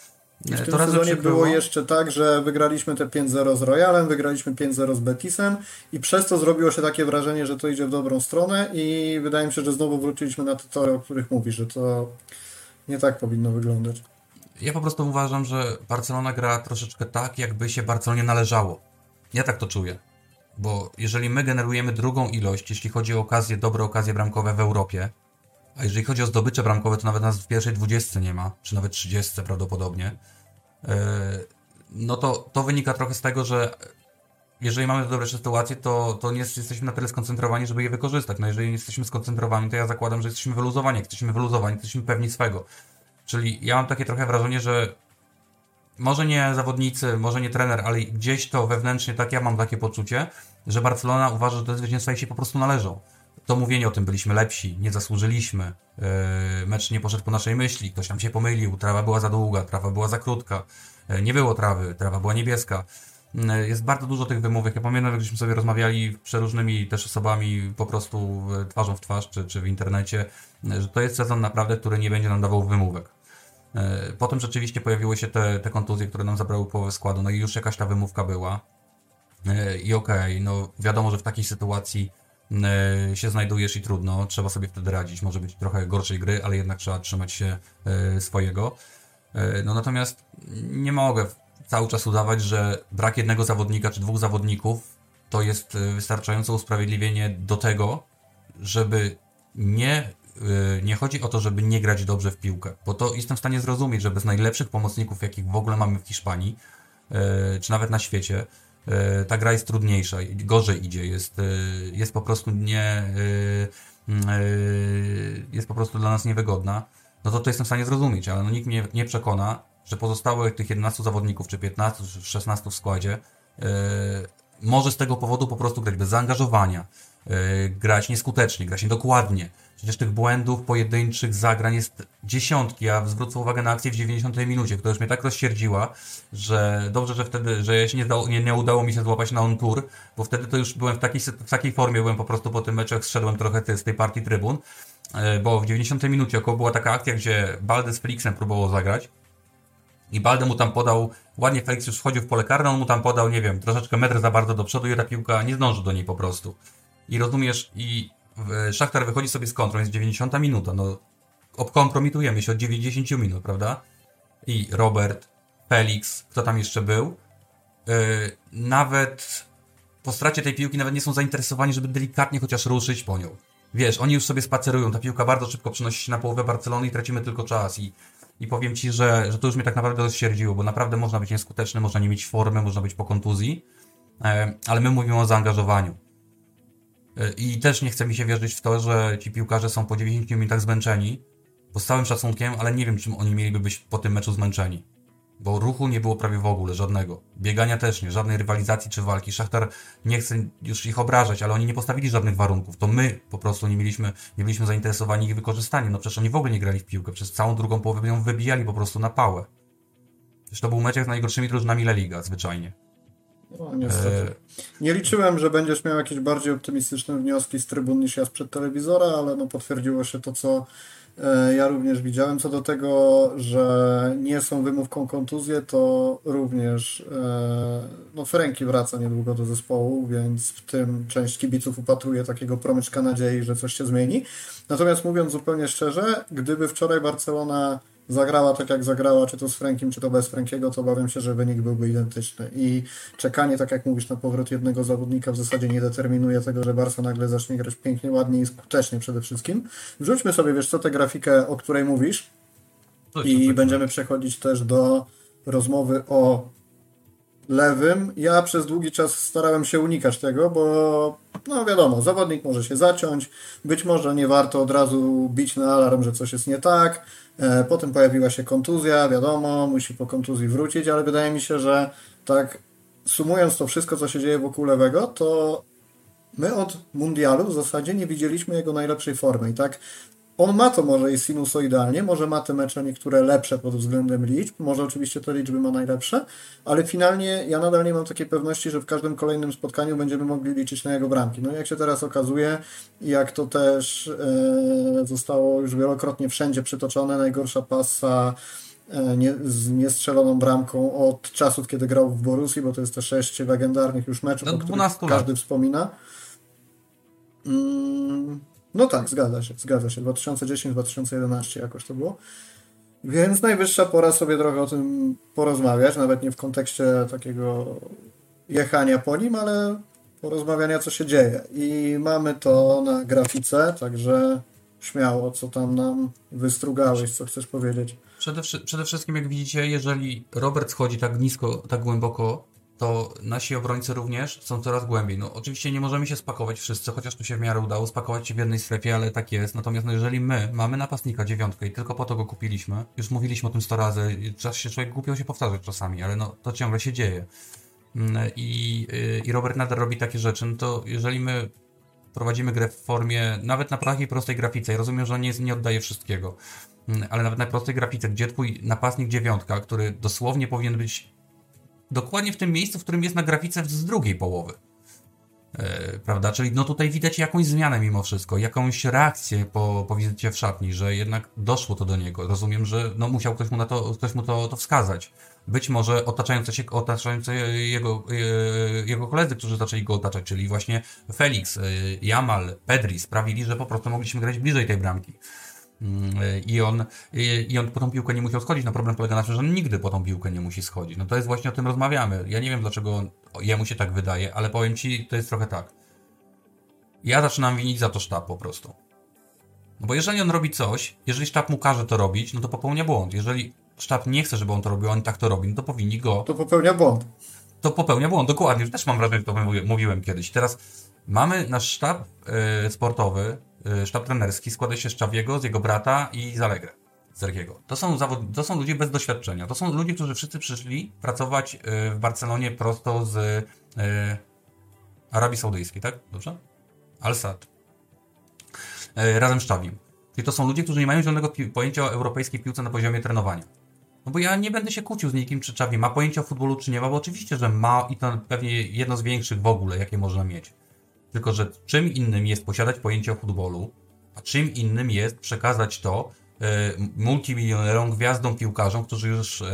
i w tym sezonie było jeszcze tak, że wygraliśmy te 5-0 z Royalem, wygraliśmy 5-0 z Betisem i przez to zrobiło się takie wrażenie, że to idzie w dobrą stronę i wydaje mi się, że znowu wróciliśmy na te tory, o których mówisz, że to nie tak powinno wyglądać. Ja po prostu uważam, że Barcelona gra troszeczkę tak, jakby się Barcelonie należało. Ja tak to czuję. Bo jeżeli my generujemy drugą ilość, jeśli chodzi o okazje, dobre okazje bramkowe w Europie, a jeżeli chodzi o zdobycze bramkowe, to nawet nas w pierwszej dwudziestce nie ma, czy nawet trzydziestce prawdopodobnie. E, no to, to wynika trochę z tego, że jeżeli mamy dobre sytuacje, to, to nie jesteśmy na tyle skoncentrowani, żeby je wykorzystać. No jeżeli nie jesteśmy skoncentrowani, to ja zakładam, że jesteśmy wyluzowani. Jak jesteśmy wyluzowani, jesteśmy pewni swego. Czyli ja mam takie trochę wrażenie, że może nie zawodnicy, może nie trener, ale gdzieś to wewnętrznie, tak ja mam takie poczucie, że Barcelona uważa, że te zwycięstwa jej się po prostu należą. To mówienie o tym, byliśmy lepsi, nie zasłużyliśmy, yy, mecz nie poszedł po naszej myśli, ktoś nam się pomylił, trawa była za długa, trawa była za krótka, yy, nie było trawy, trawa była niebieska. Yy, jest bardzo dużo tych wymówek. Ja pamiętam, jak żeśmy sobie rozmawiali przeróżnymi też osobami po prostu twarzą w twarz, czy, czy w internecie, że to jest sezon naprawdę, który nie będzie nam dawał wymówek. E, potem rzeczywiście pojawiły się te, te kontuzje, które nam zabrały połowę składu, no i już jakaś ta wymówka była. E, I okej, okay, no wiadomo, że w takiej sytuacji e, się znajdujesz i trudno, trzeba sobie wtedy radzić. Może być trochę gorszej gry, ale jednak trzeba trzymać się swojego. No natomiast nie mogę cały czas udawać, że brak jednego zawodnika czy dwóch zawodników to jest wystarczające usprawiedliwienie do tego, żeby nie nie chodzi o to, żeby nie grać dobrze w piłkę, bo to jestem w stanie zrozumieć, że bez najlepszych pomocników, jakich w ogóle mamy w Hiszpanii, czy nawet na świecie, ta gra jest trudniejsza, gorzej idzie, jest, jest po prostu nie, jest po prostu dla nas niewygodna, no to to jestem w stanie zrozumieć, ale no nikt mnie nie przekona, że pozostałych tych 11 zawodników, czy 15, czy 16 w składzie, może z tego powodu po prostu grać bez zaangażowania, grać nieskutecznie, grać niedokładnie, Przecież tych błędów pojedynczych zagrań jest dziesiątki. Ja zwrócę uwagę na akcję w 90 minucie, która już mnie tak rozsierdziła, że dobrze, że wtedy, że ja się nie, dało, nie, nie udało mi się złapać na on tour, bo wtedy to już byłem w takiej, w takiej formie, byłem po prostu po tym meczu, jak zszedłem trochę z tej partii trybun, e, bo w 90 minucie około była taka akcja, gdzie Balde z Felixem próbował zagrać i Balde mu tam podał, ładnie Felix już wchodził w pole karne, on mu tam podał, nie wiem, troszeczkę metr za bardzo do przodu i ta piłka nie zdążył do niej po prostu. I rozumiesz, i Szachtar wychodzi sobie z kontrą, jest 90 minuta, no obkompromitujemy się od 90 minut, prawda? I Robert, Felix, kto tam jeszcze był, yy, nawet po stracie tej piłki nawet nie są zainteresowani, żeby delikatnie chociaż ruszyć po nią. Wiesz, oni już sobie spacerują, ta piłka bardzo szybko przenosi się na połowę Barcelony i tracimy tylko czas i, i powiem Ci, że, że to już mnie tak naprawdę rozsierdziło, bo naprawdę można być nieskuteczny, można nie mieć formy, można być po kontuzji, yy, ale my mówimy o zaangażowaniu. I też nie chce mi się wierzyć w to, że ci piłkarze są po 90 minutach zmęczeni. Bo z całym szacunkiem, ale nie wiem, czym oni mieliby być po tym meczu zmęczeni. Bo ruchu nie było prawie w ogóle, żadnego. Biegania też nie, żadnej rywalizacji czy walki. Szachtar nie chce już ich obrażać, ale oni nie postawili żadnych warunków. To my po prostu nie mieliśmy, nie byliśmy zainteresowani ich wykorzystaniem. No przecież oni w ogóle nie grali w piłkę. Przez całą drugą połowę ją wybijali po prostu na pałę. Przecież to był mecz jak z najgorszymi drużynami La Liga, zwyczajnie. No, niestety. E, nie liczyłem, że będziesz miał jakieś bardziej optymistyczne wnioski z trybun niż ja sprzed telewizora, ale no potwierdziło się to, co e, ja również widziałem. Co do tego, że nie są wymówką kontuzje, to również e, no Franki wraca niedługo do zespołu, więc w tym część kibiców upatruje takiego promyczka nadziei, że coś się zmieni. Natomiast mówiąc zupełnie szczerze, gdyby wczoraj Barcelona zagrała tak jak zagrała, czy to z Frankiem, czy to bez Frankiego, to obawiam się, że wynik byłby identyczny. I czekanie, tak jak mówisz, na powrót jednego zawodnika w zasadzie nie determinuje tego, że Barca nagle zacznie grać pięknie, ładnie i skutecznie przede wszystkim. Wrzućmy sobie, wiesz co, tę grafikę, o której mówisz i będziemy przechodzić też do rozmowy o lewym. Ja przez długi czas starałem się unikać tego, bo no wiadomo, zawodnik może się zaciąć, być może nie warto od razu bić na alarm, że coś jest nie tak, E, potem pojawiła się kontuzja, wiadomo, musi po kontuzji wrócić, ale wydaje mi się, że tak sumując to wszystko, co się dzieje wokół lewego, to my od mundialu w zasadzie nie widzieliśmy jego najlepszej formy. I tak on ma to może i sinusoidalnie, może ma te mecze niektóre lepsze pod względem liczb, może oczywiście te liczby ma najlepsze, ale finalnie ja nadal nie mam takiej pewności, że w każdym kolejnym spotkaniu będziemy mogli liczyć na jego bramki. No jak się teraz okazuje, jak to też e, zostało już wielokrotnie wszędzie przytoczone, najgorsza pasa e, nie, z niestrzeloną bramką od czasów, kiedy grał w Borussii, bo to jest te sześć legendarnych już meczów, o których każdy wspomina. Mm, no tak, zgadza się, zgadza się. 2010-2011 jakoś to było. Więc najwyższa pora sobie trochę o tym porozmawiać, nawet nie w kontekście takiego jechania po nim, ale porozmawiania, co się dzieje. I mamy to na grafice, także śmiało, co tam nam wystrugałeś, co chcesz powiedzieć. Przede, przede wszystkim, jak widzicie, jeżeli Robert schodzi tak nisko, tak głęboko, to nasi obrońcy również są coraz głębiej. No oczywiście nie możemy się spakować wszyscy, chociaż tu się w miarę udało spakować się w jednej strefie, ale tak jest. Natomiast no, jeżeli my mamy napastnika dziewiątkę i tylko po to go kupiliśmy, już mówiliśmy o tym sto razy, czas się człowiek głupio się powtarzać czasami, ale no to ciągle się dzieje. Mm, I, y, i Robert Nader robi takie rzeczy, no to jeżeli my prowadzimy grę w formie, nawet na takiej prostej grafice, ja rozumiem, że on nie, nie oddaje wszystkiego, mm, ale nawet na prostej grafice, gdzie twój napastnik dziewiątka, który dosłownie powinien być dokładnie w tym miejscu, w którym jest na grafice z drugiej połowy. Yy, prawda? Czyli no tutaj widać jakąś zmianę mimo wszystko, jakąś reakcję po, po wizycie w szatni, że jednak doszło to do niego. Rozumiem, że no musiał ktoś mu, na to, ktoś mu to, to wskazać. Być może otaczające, się, otaczające jego, yy, jego koledzy, którzy zaczęli go otaczać, czyli właśnie Felix, yy, Jamal, Pedri sprawili, że po prostu mogliśmy grać bliżej tej bramki. Mm, I on, I on po tą piłkę nie musiał schodzić. No problem polega na tym, że on nigdy po tą piłkę nie musi schodzić. No to jest właśnie o tym rozmawiamy. Ja nie wiem dlaczego jemu się tak wydaje, ale powiem ci, to jest trochę tak. Ja zaczynam winić za to sztab po prostu. No bo jeżeli on robi coś, jeżeli sztab mu każe to robić, no to popełnia błąd. Jeżeli sztab nie chce, żeby on to robił, a on tak to robi, no to powinni go. To popełnia błąd. To popełnia błąd, dokładnie. Też mam wrażenie, że to mówiłem kiedyś. Teraz mamy nasz sztab yy, sportowy, sztab trenerski składa się z Czawiego, z jego brata i z Allegre. Zergiego. To są, zawod... to są ludzie bez doświadczenia. To są ludzie, którzy wszyscy przyszli pracować y, w Barcelonie prosto z y, Arabii Saudyjskiej, tak? Dobrze? Al-Sad. Razem z Czawim. Czyli to są ludzie, którzy nie mają zielonego pojęcia o europejskiej piłce na poziomie trenowania. No bo ja nie będę się kłócił z nikim, czy Czawi ma pojęcie o futbolu, czy nie ma, bo oczywiście, że ma i to pewnie jedno z większych w ogóle, jakie można mieć. Tylko, że czym innym jest posiadać pojęcie o futbolu, a czym innym jest przekazać to e, multimilionerom, gwiazdom, piłkarzom, którzy już e,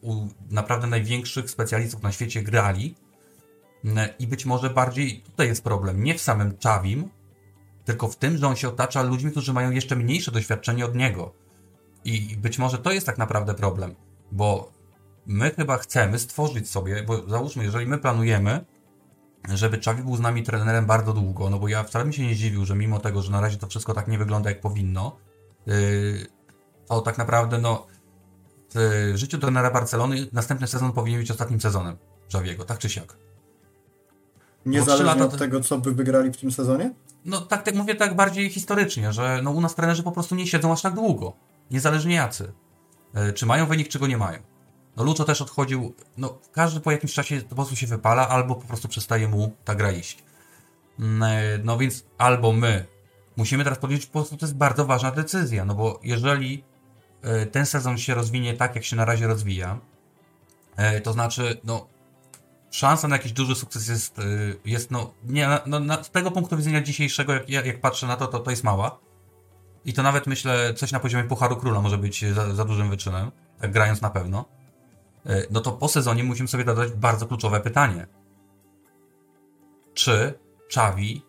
u naprawdę największych specjalistów na świecie grali. E, I być może bardziej tutaj jest problem nie w samym Czawim, tylko w tym, że on się otacza ludźmi, którzy mają jeszcze mniejsze doświadczenie od niego. I być może to jest tak naprawdę problem, bo my chyba chcemy stworzyć sobie, bo załóżmy, jeżeli my planujemy żeby Czawi był z nami trenerem bardzo długo, no bo ja wcale mi się nie zdziwił, że mimo tego, że na razie to wszystko tak nie wygląda jak powinno, yy, to tak naprawdę no w życiu trenera Barcelony następny sezon powinien być ostatnim sezonem Czawiego, tak czy siak. Niezależnie lata... od tego, co by wygrali w tym sezonie? No tak, tak mówię tak bardziej historycznie, że no, u nas trenerzy po prostu nie siedzą aż tak długo. Niezależnie jacy. Yy, czy mają wynik, czy go nie mają. No Lucho też odchodził, no każdy po jakimś czasie po prostu się wypala, albo po prostu przestaje mu ta gra iść. Mm, e, no więc albo my musimy teraz podjąć, po prostu to jest bardzo ważna decyzja, no bo jeżeli e, ten sezon się rozwinie tak, jak się na razie rozwija, e, to znaczy, no szansa na jakiś duży sukces jest, jest no, nie, no, no, z tego punktu widzenia dzisiejszego, jak, jak patrzę na to, to, to jest mała. I to nawet myślę, coś na poziomie Pucharu Króla może być za, za dużym wyczynem, tak grając na pewno. E, no to po sezonie musimy sobie zadać bardzo kluczowe pytanie. Czy Czawi,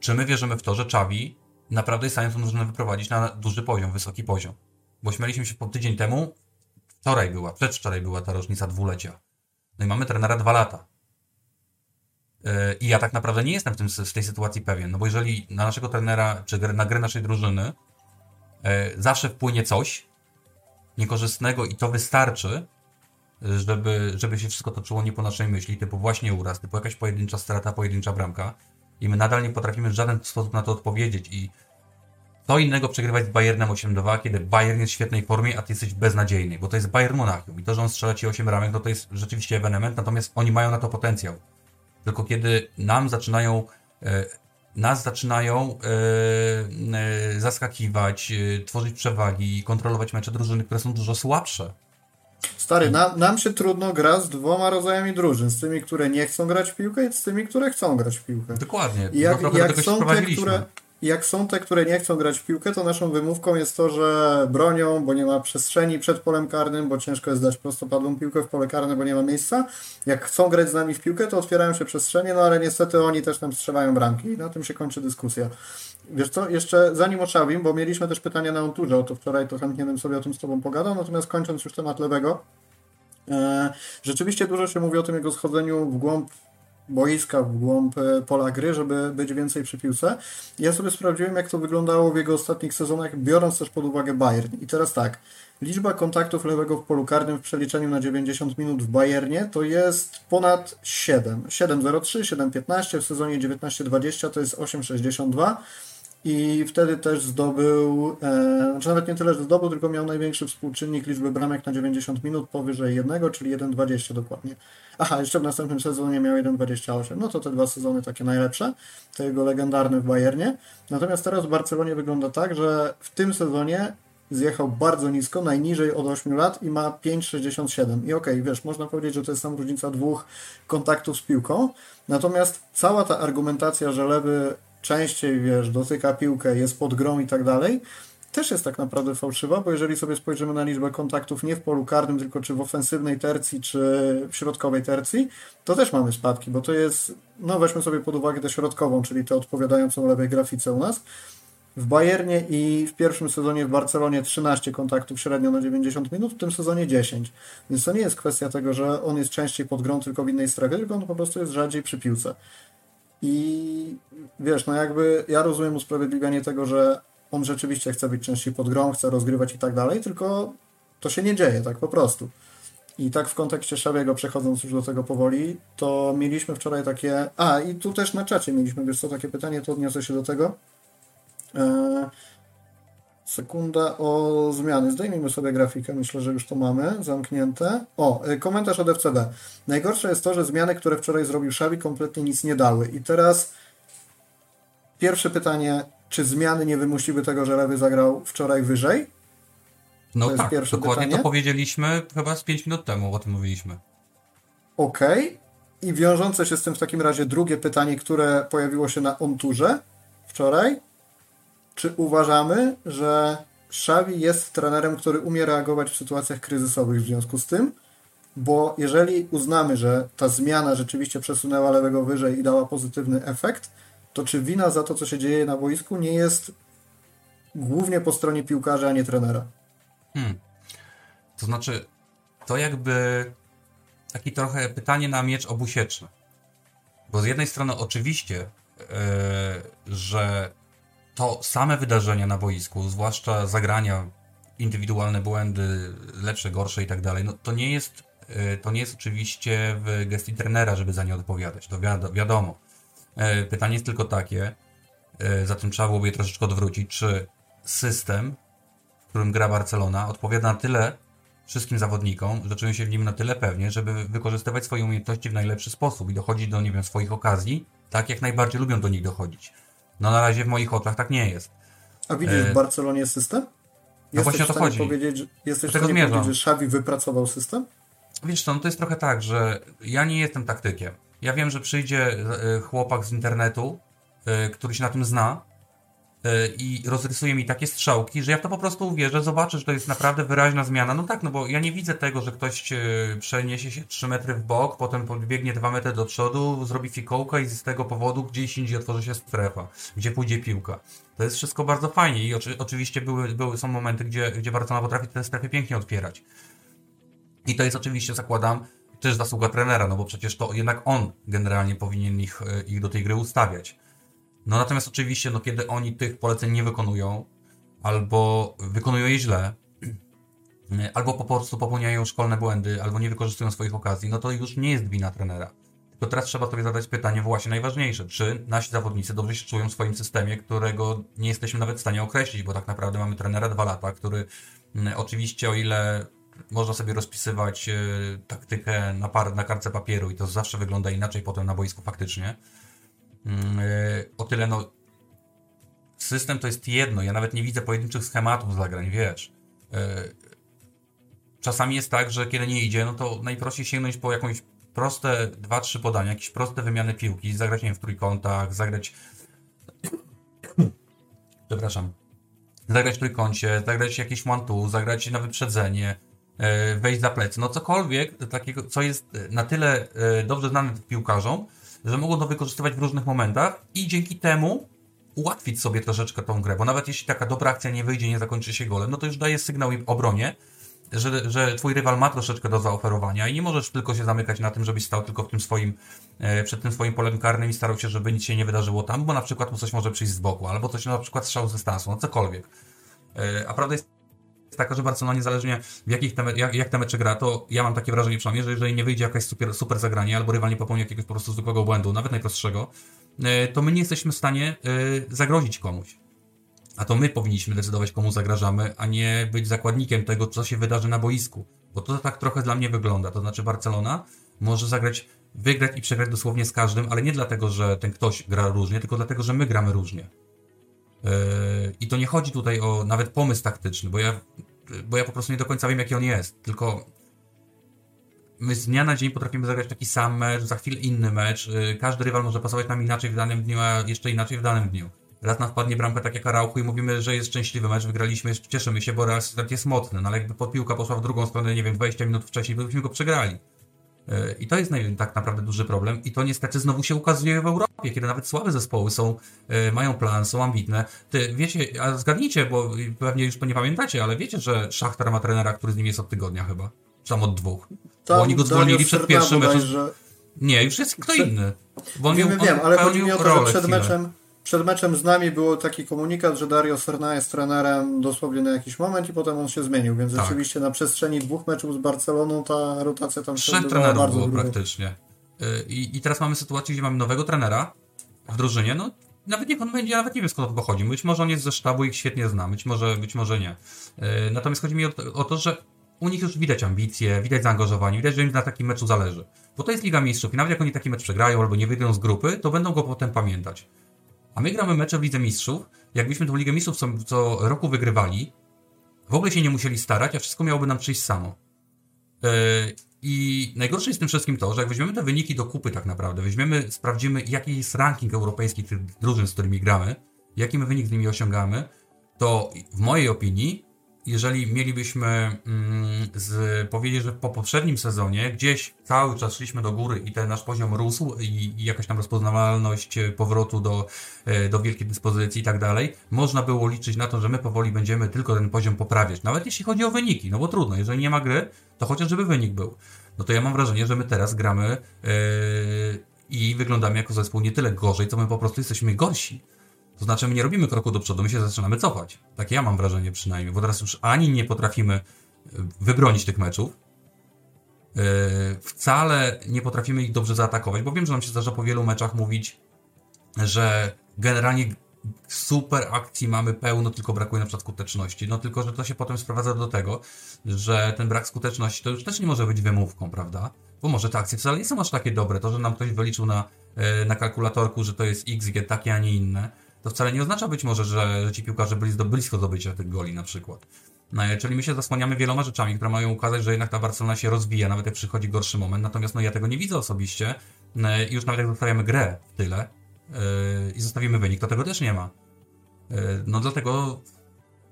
czy my wierzymy w to, że Czawi naprawdę jest tę drużynę wyprowadzić na duży poziom, wysoki poziom? Bo śmialiśmy się po tydzień temu, wczoraj była, przedwczoraj była ta rocznica dwulecia. No i mamy trenera dwa lata. E, I ja tak naprawdę nie jestem w, tym, w tej sytuacji pewien, no bo jeżeli na naszego trenera, czy na grę naszej drużyny e, zawsze wpłynie coś niekorzystnego i to wystarczy, żeby, żeby się wszystko toczyło nie po naszej myśli, typu właśnie uraz, typu jakaś pojedyncza strata, pojedyncza bramka i my nadal nie potrafimy w żaden sposób na to odpowiedzieć i co innego przegrywać z Bayernem 8-2, kiedy Bayern jest w świetnej formie, a ty jesteś beznadziejny, bo to jest Bayern Monachium i to, że on strzela ci 8 ramek, no to jest rzeczywiście ewenement, natomiast oni mają na to potencjał. Tylko kiedy nam zaczynają e, nas zaczynają e, e, zaskakiwać, tworzyć przewagi, kontrolować mecze drużyny, które są dużo słabsze. Stary, na, nam się trudno gra z dwoma rodzajami drużyn. Z tymi, które nie chcą grać w piłkę i z tymi, które chcą grać w piłkę. Dokładnie. I jak, jak są te, które, jak są te, które nie chcą grać w piłkę, to naszą wymówką jest to, że bronią, bo nie ma przestrzeni przed polem karnym, bo ciężko jest dać prostopadłą piłkę w pole karne, bo nie ma miejsca. Jak chcą grać z nami w piłkę, to otwierają się przestrzenie, no ale niestety oni też nam strzelają bramki i na tym się kończy dyskusja. Wiesz co, jeszcze zanim oczałbym, bo mieliśmy też pytania na Onturze, o to wczoraj to chętnie bym sobie o tym z Tobą pogadał, natomiast kończąc już temat lewego, e, rzeczywiście dużo się mówi o tym jego schodzeniu w głąb boiska, w głąb e, pola gry, żeby być więcej przy piłce. Ja sobie sprawdziłem, jak to wyglądało w jego ostatnich sezonach, biorąc też pod uwagę Bayern. I teraz tak, liczba kontaktów lewego w polu karnym w przeliczeniu na 90 minut w Bayernie to jest ponad 7. 7,03, 7,15, w sezonie 19-20 to jest 8,62 i wtedy też zdobył, e, znaczy nawet nie tyle, że zdobył, tylko miał największy współczynnik liczby bramek na 90 minut powyżej jednego, czyli 1,20 dokładnie. Aha, jeszcze w następnym sezonie miał 1,28. No to te dwa sezony takie najlepsze, to jego legendarny w Bayernie. Natomiast teraz w Barcelonie wygląda tak, że w tym sezonie zjechał bardzo nisko, najniżej od 8 lat i ma 5,67. I okej, okay, wiesz, można powiedzieć, że to jest tam różnica dwóch kontaktów z piłką. Natomiast cała ta argumentacja, że lewy częściej, wiesz, dotyka piłkę, jest pod grą i tak dalej, też jest tak naprawdę fałszywa, bo jeżeli sobie spojrzymy na liczbę kontaktów nie w polu karnym, tylko czy w ofensywnej tercji, czy w środkowej tercji, to też mamy spadki, bo to jest, no weźmy sobie pod uwagę tę środkową, czyli tę odpowiadającą lewej grafice u nas. W Bayernie i w pierwszym sezonie w Barcelonie 13 kontaktów średnio na 90 minut, w tym sezonie 10. Więc to nie jest kwestia tego, że on jest częściej pod grą tylko w innej strefie, tylko on po prostu jest rzadziej przy piłce. I wiesz, no jakby ja rozumiem usprawiedliwianie tego, że on rzeczywiście chce być częściej pod grą, chce rozgrywać i tak dalej, tylko to się nie dzieje, tak po prostu. I tak w kontekście Szabiego, przechodząc już do tego powoli, to mieliśmy wczoraj takie... A, i tu też na czacie mieliśmy, wiesz co, takie pytanie, to odniosę się do tego. Eee, Sekunda o zmiany. Zdejmijmy sobie grafikę, myślę, że już to mamy zamknięte. O, y, komentarz od FCB. Najgorsze jest to, że zmiany, które wczoraj zrobił Xavi kompletnie nic nie dały. I teraz pierwsze pytanie, czy zmiany nie wymusiły tego, że Lewy zagrał wczoraj wyżej? No to tak, dokładnie pytanie. to powiedzieliśmy chyba z 5 minut temu, o tym mówiliśmy. Okej. Okay. I wiążące się z tym w takim razie drugie pytanie, które pojawiło się na onturze wczoraj czy uważamy, że Xavi jest trenerem, który umie reagować w sytuacjach kryzysowych w związku z tym? Bo jeżeli uznamy, że ta zmiana rzeczywiście przesunęła lewego wyżej i dała pozytywny efekt, to czy wina za to, co się dzieje na boisku, nie jest głównie po stronie piłkarza, a nie trenera? Hmm. To znaczy, to jakby taki trochę pytanie na miecz obusieczny. Bo z jednej strony oczywiście, yy, że to same wydarzenia na boisku, zwłaszcza zagrania, indywidualne błędy, lepsze, gorsze i tak dalej, no to nie jest, e, to nie jest oczywiście w gestii trenera, żeby za nie odpowiadać, to wiado, wiadomo. E, pytanie jest tylko takie, e, za tym trzeba byłoby je troszeczkę odwrócić, czy system, w którym gra Barcelona, odpowiada na tyle wszystkim zawodnikom, że czują się w nim na tyle pewnie, żeby wykorzystywać swoje umiejętności w najlepszy sposób i dochodzić do, nie wiem, swoich okazji, tak jak najbardziej lubią do nich dochodzić. No na razie w moich oczach tak nie jest. A widzisz w e, Barcelonie system? Jesteś no właśnie o to chodzi. Powiedzieć, jesteś w stanie powiedzieć, że Xavi wypracował system? Wiesz co, no to jest trochę tak, że ja nie jestem taktykiem. Ja wiem, że przyjdzie e, chłopak z internetu, e, który się na tym zna i rozrysuje mi takie strzałki, że ja w to po prostu uwierzę, zobaczę, że to jest naprawdę wyraźna zmiana. No tak, no bo ja nie widzę tego, że ktoś e, przeniesie się 3 metry w bok, potem podbiegnie 2 metry do przodu, zrobi fikołka i z tego powodu gdzieś indziej otworzy się strefa, gdzie pójdzie piłka. To jest wszystko bardzo fajnie i oczy, oczywiście były, były, są momenty, gdzie, gdzie Barcelona potrafi te strefy pięknie otwierać. I to jest oczywiście, zakładam, też zasługa trenera, no bo przecież to jednak on generalnie powinien ich, e, ich do tej gry ustawiać. No natomiast oczywiście, no kiedy oni tych poleceń nie wykonują, albo wykonują je źle, albo po prostu popełniają szkolne błędy, albo nie wykorzystują swoich okazji, no to już nie jest wina trenera. Tylko teraz trzeba sobie zadać pytanie właśnie najważniejsze. Czy nasi zawodnicy dobrze się czują w swoim systemie, którego nie jesteśmy nawet w stanie określić, bo tak naprawdę mamy trenera dwa lata, który mm, oczywiście o ile można sobie rozpisywać y, taktykę na, par, na kartce papieru i to zawsze wygląda inaczej potem na boisku faktycznie, e, o tyle no system to jest jedno, ja nawet nie widzę pojedynczych schematów zagrań, wiesz. E, czasami jest tak, że kiedy nie idzie, no to najprościej sięgnąć po jakąś proste 2-3 podania, jakieś proste wymiany piłki, zagrać nie wiem, w trójkątach, zagrać przepraszam, zagrać w trójkącie, zagrać jakieś one zagrać na wyprzedzenie, e, wejść za plecy, no cokolwiek takiego, co jest na tyle dobrze znane piłkarzom, że mogą to wykorzystywać w różnych momentach i dzięki temu ułatwić sobie troszeczkę tą grę, bo nawet jeśli taka dobra akcja nie wyjdzie, nie zakończy się golem, no to już daje sygnał im obronie, że, że twój rywal ma troszeczkę do zaoferowania i nie możesz tylko się zamykać na tym, żebyś stał tylko w tym swoim, e, przed tym swoim polem karnym i starał się, żeby nic się nie wydarzyło tam, bo na przykład mu coś może przyjść z boku, albo coś na przykład strzał z dystansu, no cokolwiek. E, a prawda jest taka, że Barcelona niezależnie w jakich te, jak, jak te mecze gra, to ja mam takie wrażenie przynajmniej, że jeżeli nie wyjdzie jakaś super, super zagranie, albo rywal nie popełni jakiegoś po prostu zwykłego błędu, nawet najprostszego, e, to my nie jesteśmy w stanie zagrozić komuś. A to my powinniśmy decydować, komu zagrażamy, a nie być zakładnikiem tego, co się wydarzy na boisku. Bo to tak trochę dla mnie wygląda. To znaczy, Barcelona może zagrać, wygrać i przegrać dosłownie z każdym, ale nie dlatego, że ten ktoś gra różnie, tylko dlatego, że my gramy różnie. Yy, I to nie chodzi tutaj o nawet pomysł taktyczny, bo ja, bo ja po prostu nie do końca wiem, jaki on jest. Tylko my z dnia na dzień potrafimy zagrać taki sam mecz, za chwilę inny mecz. Yy, każdy rywal może pasować nam inaczej w danym dniu, a jeszcze inaczej w danym dniu. Raz nam wpadnie bramka tak jak Arauchu i mówimy, że jest szczęśliwy mecz, wygraliśmy, cieszymy się, bo Real jest mocny, no ale jakby piłka poszła w drugą stronę, nie wiem, 20 minut wcześniej, byśmy go przegrali. I to jest tak naprawdę duży problem i to niestety znowu się ukazuje w Europie, kiedy nawet słabe zespoły są, e, mają plan, są ambitne. Ty wiecie, a zgadnijcie, bo pewnie już to nie pamiętacie, ale wiecie, że Szachtar ma trenera, który z nim jest od tygodnia chyba, czy tam od dwóch. Tam bo oni go zwolnili przed pierwszym meczem. Że... Nie, już jest kto inny. Bo on wiem, miał, wiem, ale chodzi mi o to, że przed meczem przed meczem z nami był taki komunikat, że Dario Serna jest trenerem dosłownie na jakiś moment i potem on się zmienił, więc tak. rzeczywiście na przestrzeni dwóch meczów z Barceloną ta rotacja tam Trzech trenerów bardzo było praktycznie. Y, I, I teraz mamy sytuację, gdzie mamy nowego trenera w drużynie, no nawet niech on będzie, nawet nie wiem skąd to pochodzi. Być może on jest ze sztabu i ich świetnie znam, być może, być może nie. Y, natomiast chodzi mi o to, o to, że u nich już widać ambicje, widać zaangażowanie, widać, że im na takim meczu zależy. Bo to jest Liga Mistrzów i nawet jak oni taki mecz przegrają albo nie wyjdą z grupy, to będą go potem pamiętać. A my gramy mecze w Lidze Mistrzów. Jakbyśmy tą Ligę Mistrzów co, co roku wygrywali, w ogóle się nie musieli starać, a wszystko miałoby nam przyjść samo. Yy, I najgorsze jest tym wszystkim to, że jak weźmiemy te wyniki do kupy tak naprawdę, weźmiemy, sprawdzimy jaki jest ranking europejski tych drużyn, z którymi gramy, jaki my wynik z nimi osiągamy, to w mojej opinii jeżeli mielibyśmy mm, z, powiedzieć, że po poprzednim sezonie gdzieś cały czas szliśmy do góry i ten nasz poziom rósł i, i jakaś tam rozpoznawalność powrotu do, e, do wielkiej dyspozycji i tak dalej, można było liczyć na to, że my powoli będziemy tylko ten poziom poprawiać. Nawet jeśli chodzi o wyniki, no bo trudno, jeżeli nie ma gry, to chociaż żeby wynik był. No to ja mam wrażenie, że my teraz gramy yy, i wyglądamy jako zespół nie tyle gorzej, co my po prostu jesteśmy gorsi. To znaczy, my nie robimy kroku do przodu, my się zaczynamy cofać. Takie ja mam wrażenie przynajmniej, bo teraz już ani nie potrafimy e, wybronić tych meczów, yy, wcale nie potrafimy ich dobrze zaatakować, bo wiem, że nam się zdarza po wielu meczach mówić, że generalnie super akcji mamy pełno, tylko brakuje na przykład skuteczności. No tylko, że to się potem sprowadza do tego, że ten brak skuteczności to już też nie może być wymówką, prawda? Bo może te akcje wcale nie są aż takie dobre. To, że nam ktoś wyliczył na, e, na kalkulatorku, że to jest XG takie, a nie inne, to wcale nie oznacza być może, że, że ci piłkarze byli do, blisko zdobycia tych goli na przykład. No, czyli my się zasłaniamy wieloma rzeczami, które mają ukazać, że jednak ta Barcelona się rozwija, nawet jak przychodzi gorszy moment. Natomiast no, ja tego nie widzę osobiście. No, już nawet jak zostawiamy grę w tyle yy, i zostawimy wynik, to tego też nie ma. Yy, no dlatego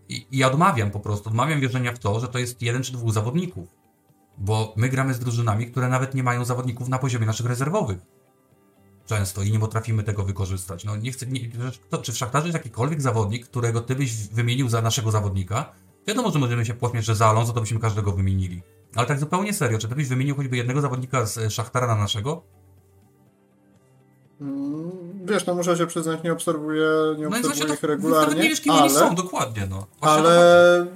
i, i odmawiam po prostu, odmawiam wierzenia w to, że to jest jeden czy dwóch zawodników. Bo my gramy z drużynami, które nawet nie mają zawodników na poziomie naszych rezerwowych często i nie potrafimy tego wykorzystać. No nie chcę, nie, to, czy w Szachtarze jest jakikolwiek zawodnik, którego ty byś wymienił za naszego zawodnika? Wiadomo, że możemy się pośmiać, że za Alonso to byśmy każdego wymienili. Ale tak zupełnie serio, czy ty byś wymienił choćby jednego zawodnika z Szachtara na naszego? Mm, wiesz, no muszę się przyznać, nie obserwuję, nie no obserwuję ich regularnie. Nie wiesz, kim ale, oni są, dokładnie, no. ale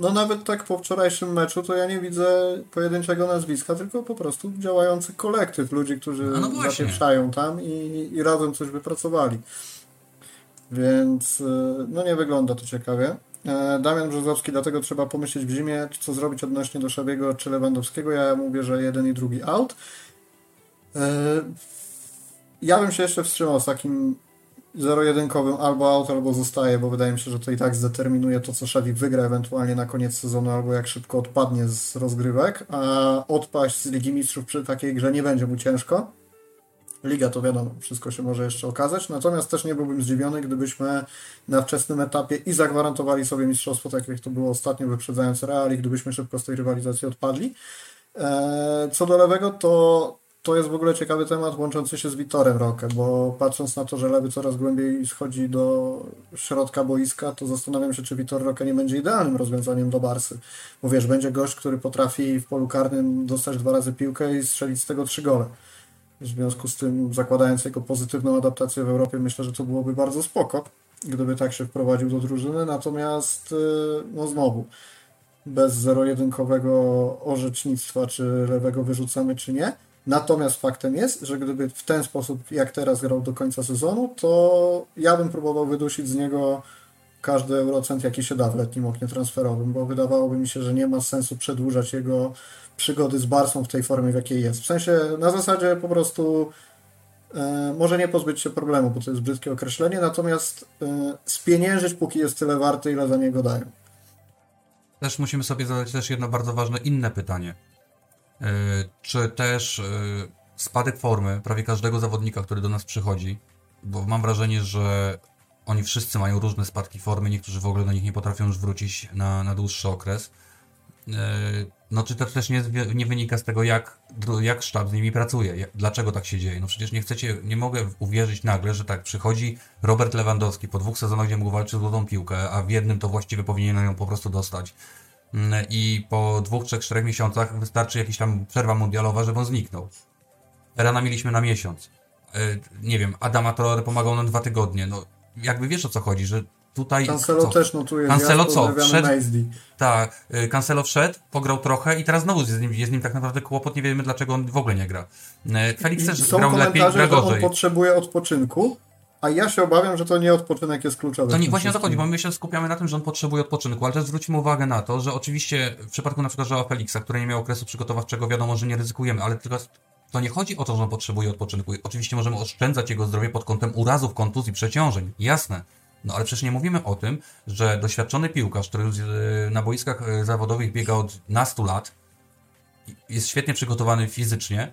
no nawet tak po wczorajszym meczu to ja nie widzę pojedynczego nazwiska, tylko po prostu działający kolektyw ludzi, którzy no, no zapieprzają tam i, i razem coś wypracowali. Więc e, no nie wygląda to ciekawie. E, Damian Brzozowski, dlatego trzeba pomyśleć w zimie, co zrobić odnośnie do Szabiego czy Lewandowskiego. Ja mówię, że jeden i drugi out. E, ja bym się jeszcze wstrzymał z takim zero-jedynkowym albo out, albo zostaje, bo wydaje mi się, że to i tak zdeterminuje to, co Szewik wygra ewentualnie na koniec sezonu, albo jak szybko odpadnie z rozgrywek, a odpaść z Ligi Mistrzów przy takiej grze nie będzie mu ciężko. Liga to wiadomo, wszystko się może jeszcze okazać, natomiast też nie byłbym zdziwiony, gdybyśmy na wczesnym etapie i zagwarantowali sobie mistrzostwo, tak jak to było ostatnio, wyprzedzając Real i gdybyśmy szybko z tej rywalizacji odpadli. Eee, co do lewego, to to jest w ogóle ciekawy temat łączący się z Witorem Rokę, bo patrząc na to, że Lewy coraz głębiej schodzi do środka boiska, to zastanawiam się, czy Witor Rokę nie będzie idealnym rozwiązaniem do Barsy. Bo wiesz, będzie gość, który potrafi w polu karnym dostać dwa razy piłkę i strzelić z tego trzy gole. W związku z tym, zakładając jego pozytywną adaptację w Europie, myślę, że to byłoby bardzo spoko, gdyby tak się wprowadził do drużyny. Natomiast, y, no znowu, bez zero-jedynkowego orzecznictwa, czy lewego wyrzucamy, czy nie. Natomiast faktem jest, że gdyby w ten sposób, jak teraz grał do końca sezonu, to ja bym próbował wydusić z niego każdy eurocent, jaki się da w letnim oknie transferowym, bo wydawałoby mi się, że nie ma sensu przedłużać jego przygody z Barsą w tej formie, w jakiej jest. W sensie na zasadzie po prostu e, może nie pozbyć się problemu, bo to jest brzydkie określenie, natomiast e, spieniężyć, póki jest tyle warty, ile za niego dają. Też musimy sobie zadać też jedno bardzo ważne inne pytanie. Yy, czy też yy, spadek formy prawie każdego zawodnika, który do nas przychodzi, bo mam wrażenie, że oni wszyscy mają różne spadki formy, niektórzy w ogóle do nich nie potrafią już wrócić na, na dłuższy okres. Yy, no czy to też nie, nie wynika z tego, jak, jak sztab z nimi pracuje, dlaczego tak się dzieje? No przecież nie chcecie, nie mogę uwierzyć nagle, że tak przychodzi Robert Lewandowski po dwóch sezonach, gdzie mógł walczyć z złotą piłkę, a w jednym to właściwie powinien ją po prostu dostać i po dwóch, trzech, czterech miesiącach wystarczy jakaś tam przerwa mundialowa, żeby on zniknął. Rana mieliśmy na miesiąc. E, nie wiem, Adama Traore pomagał nam dwa tygodnie. No, jakby wiesz o co chodzi, że tutaj... Cancelo co? też notuje Cancelo co? Wszedł, tak, e, Cancelo wszedł, pograł trochę i teraz znowu jest z, nim, jest z nim tak naprawdę kłopot, nie wiemy dlaczego on w ogóle nie gra. E, Felix też grał lepiej, gra gorzej. on potrzebuje odpoczynku, a ja się obawiam, że to nie odpoczynek jest kluczowy. To nie, właśnie o to chodzi, bo my się skupiamy na tym, że on potrzebuje odpoczynku, ale też zwróćmy uwagę na to, że oczywiście w przypadku na przykład Joao Felixa, który nie miał okresu przygotowawczego, wiadomo, że nie ryzykujemy, ale tylko to nie chodzi o to, że on potrzebuje odpoczynku. Oczywiście możemy oszczędzać jego zdrowie pod kątem urazów, kontuzji, przeciążeń, jasne. No ale przecież nie mówimy o tym, że doświadczony piłkarz, który e, na boiskach e, zawodowych biega od nastu lat, jest świetnie przygotowany fizycznie,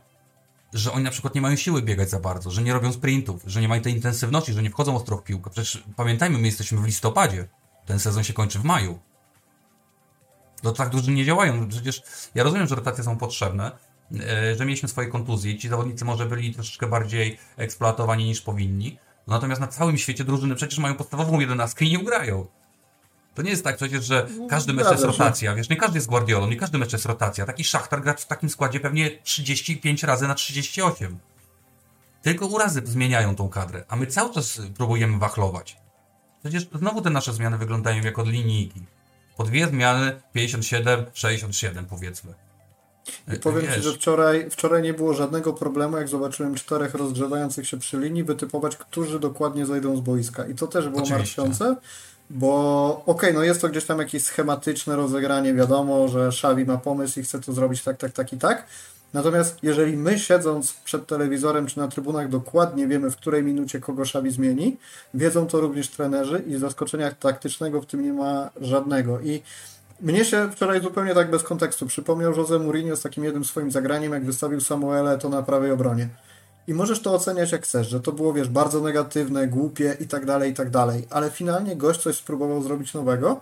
że oni na przykład nie mają siły biegać za bardzo, że nie robią sprintów, że nie mają tej intensywności, że nie wchodzą ostro w piłkę. Przecież pamiętajmy, my jesteśmy w listopadzie. Ten sezon się kończy w maju. To tak dużo nie działają. Przecież ja rozumiem, że rotacje są potrzebne, e, że mieliśmy swoje kontuzje. Ci zawodnicy może byli troszeczkę bardziej eksploatowani niż powinni. Natomiast na całym świecie drużyny przecież mają podstawową jedenastkę i nie ugrają. To nie jest tak przecież, że każdy mecz jest rotacja. Wiesz, nie każdy jest Guardiolą, nie każdy mecz jest rotacja. Taki Szachtar gra w takim składzie pewnie 35 razy na 38. Tylko urazy zmieniają tą kadrę, a my cały czas próbujemy wachlować. Przecież znowu te nasze zmiany wyglądają jak od linijki. Po dwie zmiany 57, 67 powiedzmy. I powiem Wiesz. Ci, że wczoraj, wczoraj nie było żadnego problemu, jak zobaczyłem czterech rozgrzewających się przy linii, wytypować, którzy dokładnie zajdą z boiska. I to też było Oczywiście. martwiące, bo okej, okay, no jest to gdzieś tam jakieś schematyczne rozegranie, wiadomo, że Xavi ma pomysł i chce to zrobić tak, tak, tak i tak. Natomiast jeżeli my siedząc przed telewizorem czy na trybunach dokładnie wiemy, w której minucie kogo Xavi zmieni, wiedzą to również trenerzy i zaskoczenia taktycznego w tym nie ma żadnego. I mnie się wczoraj zupełnie tak bez kontekstu przypomniał Jose Mourinho z takim jednym swoim zagraniem, jak wystawił Samuele to na prawej obronie. I możesz to oceniać jak chcesz, że to było, wiesz, bardzo negatywne, głupie i tak dalej, i tak dalej. Ale finalnie gość coś spróbował zrobić nowego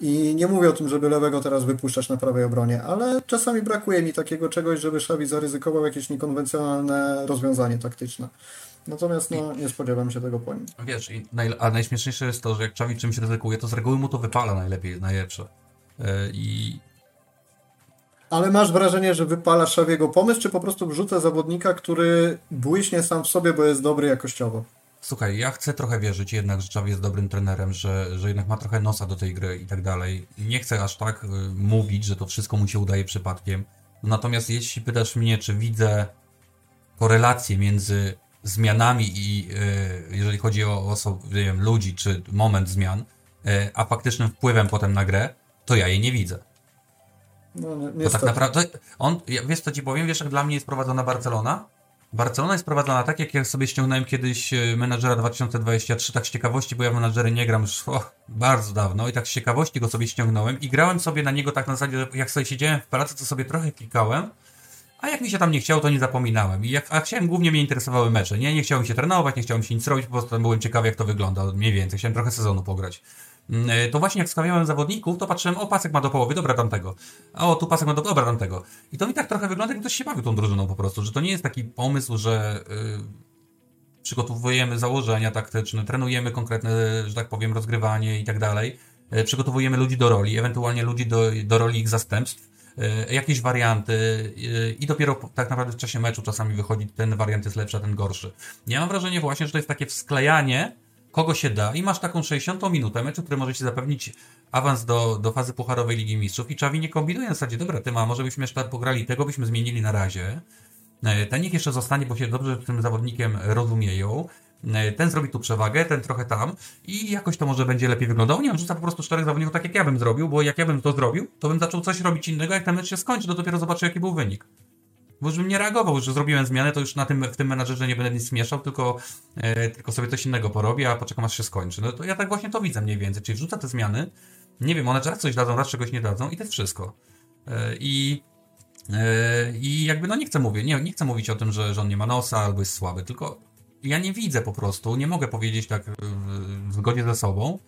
i nie mówię o tym, żeby lewego teraz wypuszczać na prawej obronie, ale czasami brakuje mi takiego czegoś, żeby Xavi zaryzykował jakieś niekonwencjonalne rozwiązanie taktyczne. Natomiast no, nie spodziewam się tego po nim. Wiesz, a najśmieszniejsze jest to, że jak Xavi czymś ryzykuje, to z reguły mu to wypala najlepiej, najlepsze. Yy, I ale masz wrażenie, że wypala Szawiego pomysł, czy po prostu wrzuca zawodnika, który błyśnie sam w sobie, bo jest dobry jakościowo? Słuchaj, ja chcę trochę wierzyć jednak, że Czawi jest dobrym trenerem, że, że jednak ma trochę nosa do tej gry i tak dalej. Nie chcę aż tak y, mówić, że to wszystko mu się udaje przypadkiem. Natomiast jeśli pytasz mnie, czy widzę korelację między zmianami i y, jeżeli chodzi o osoby, wiem, ludzi, czy moment zmian, y, a faktycznym wpływem potem na grę, to ja jej nie widzę. No, to tak naprawdę, on, wiesz co ci powiem, wiesz jak dla mnie jest prowadzona Barcelona? Barcelona jest prowadzona tak, jak ja sobie ściągnąłem kiedyś e, menadżera 2023, tak z ciekawości, bo ja menadżery nie gram już o, bardzo dawno i tak z ciekawości go sobie ściągnąłem i grałem sobie na niego tak na zasadzie, że jak sobie siedziałem w pracy, to sobie trochę klikałem, a jak mi się tam nie chciało, to nie zapominałem. I jak, a chciałem, głównie mnie interesowały mecze, nie? Nie chciałem się trenować, nie chciałem się nic robić, po prostu byłem ciekawy, jak to wygląda, mniej więcej. Chciałem trochę sezonu pograć. Mm, to właśnie jak stawiałem zawodników, to patrzyłem, o pasek ma do połowy, dobra tamtego. O, tu pasek ma do dobra tamtego. I to mi tak trochę wygląda, jak ktoś się bawił tą drużyną po prostu, że to nie jest taki pomysł, że yy, przygotowujemy założenia taktyczne, trenujemy konkretne, że tak powiem, rozgrywanie i tak dalej. Yy, przygotowujemy ludzi do roli, ewentualnie ludzi do, do roli ich zastępstw E, jakieś warianty e, i dopiero tak naprawdę w czasie meczu czasami wychodzi ten wariant jest lepszy, a ten gorszy. Ja mam wrażenie właśnie, że to jest takie wsklejanie kogo się da i masz taką 60 minutę meczu, który może ci zapewnić awans do, do fazy pucharowej Ligi Mistrzów i Czawi nie kombinuje w zasadzie, dobra, ty ma, może byśmy jeszcze pograli, tego byśmy zmienili na razie, e, ten niech jeszcze zostanie, bo się dobrze tym zawodnikiem rozumieją, E, ten zrobi tu przewagę, ten trochę tam i jakoś to może będzie lepiej wyglądało. Nie wiem, rzuca po prostu czterech zawodników tak jak ja bym zrobił, bo jak ja bym to zrobił, to bym zaczął coś robić innego, jak ten mecz się skończy, to dopiero zobaczę jaki był wynik. Bo już bym nie reagował, że zrobiłem zmianę, to już na tym, w tym menadżerze nie będę nic mieszał, tylko, e, tylko sobie coś innego porobię, a poczekam aż się skończy. No to ja tak właśnie to widzę mniej więcej, czyli wrzuca te zmiany, nie wiem, one raz coś dadzą, raz czegoś nie dadzą i to jest wszystko. E, I e, i jakby, no nie chcę mówić, nie, nie chcę mówić o tym, że, że on nie ma nosa albo jest słaby, tylko ja nie widzę po prostu, nie mogę powiedzieć tak w zgodzie ze sobą,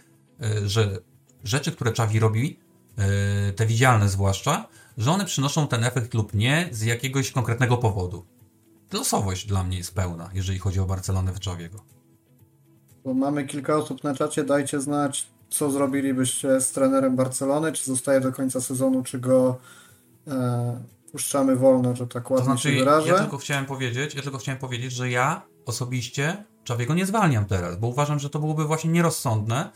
e, że rzeczy, które Czawi robi, e, te widzialne zwłaszcza, że one przynoszą ten efekt lub nie z jakiegoś konkretnego powodu. Losowość dla mnie jest pełna, jeżeli chodzi o Barcelonę w Czawiego. Bo mamy kilka osób na czacie, dajcie znać, co zrobilibyście z trenerem Barcelony, czy zostaje do końca sezonu, czy go e, puszczamy wolno, że tak ładnie to znaczy, się wyrażę. Ja tylko chciałem powiedzieć, ja tylko chciałem powiedzieć, że ja osobiście Czawiego nie zwalniam teraz, bo uważam, że to byłoby właśnie nierozsądne e,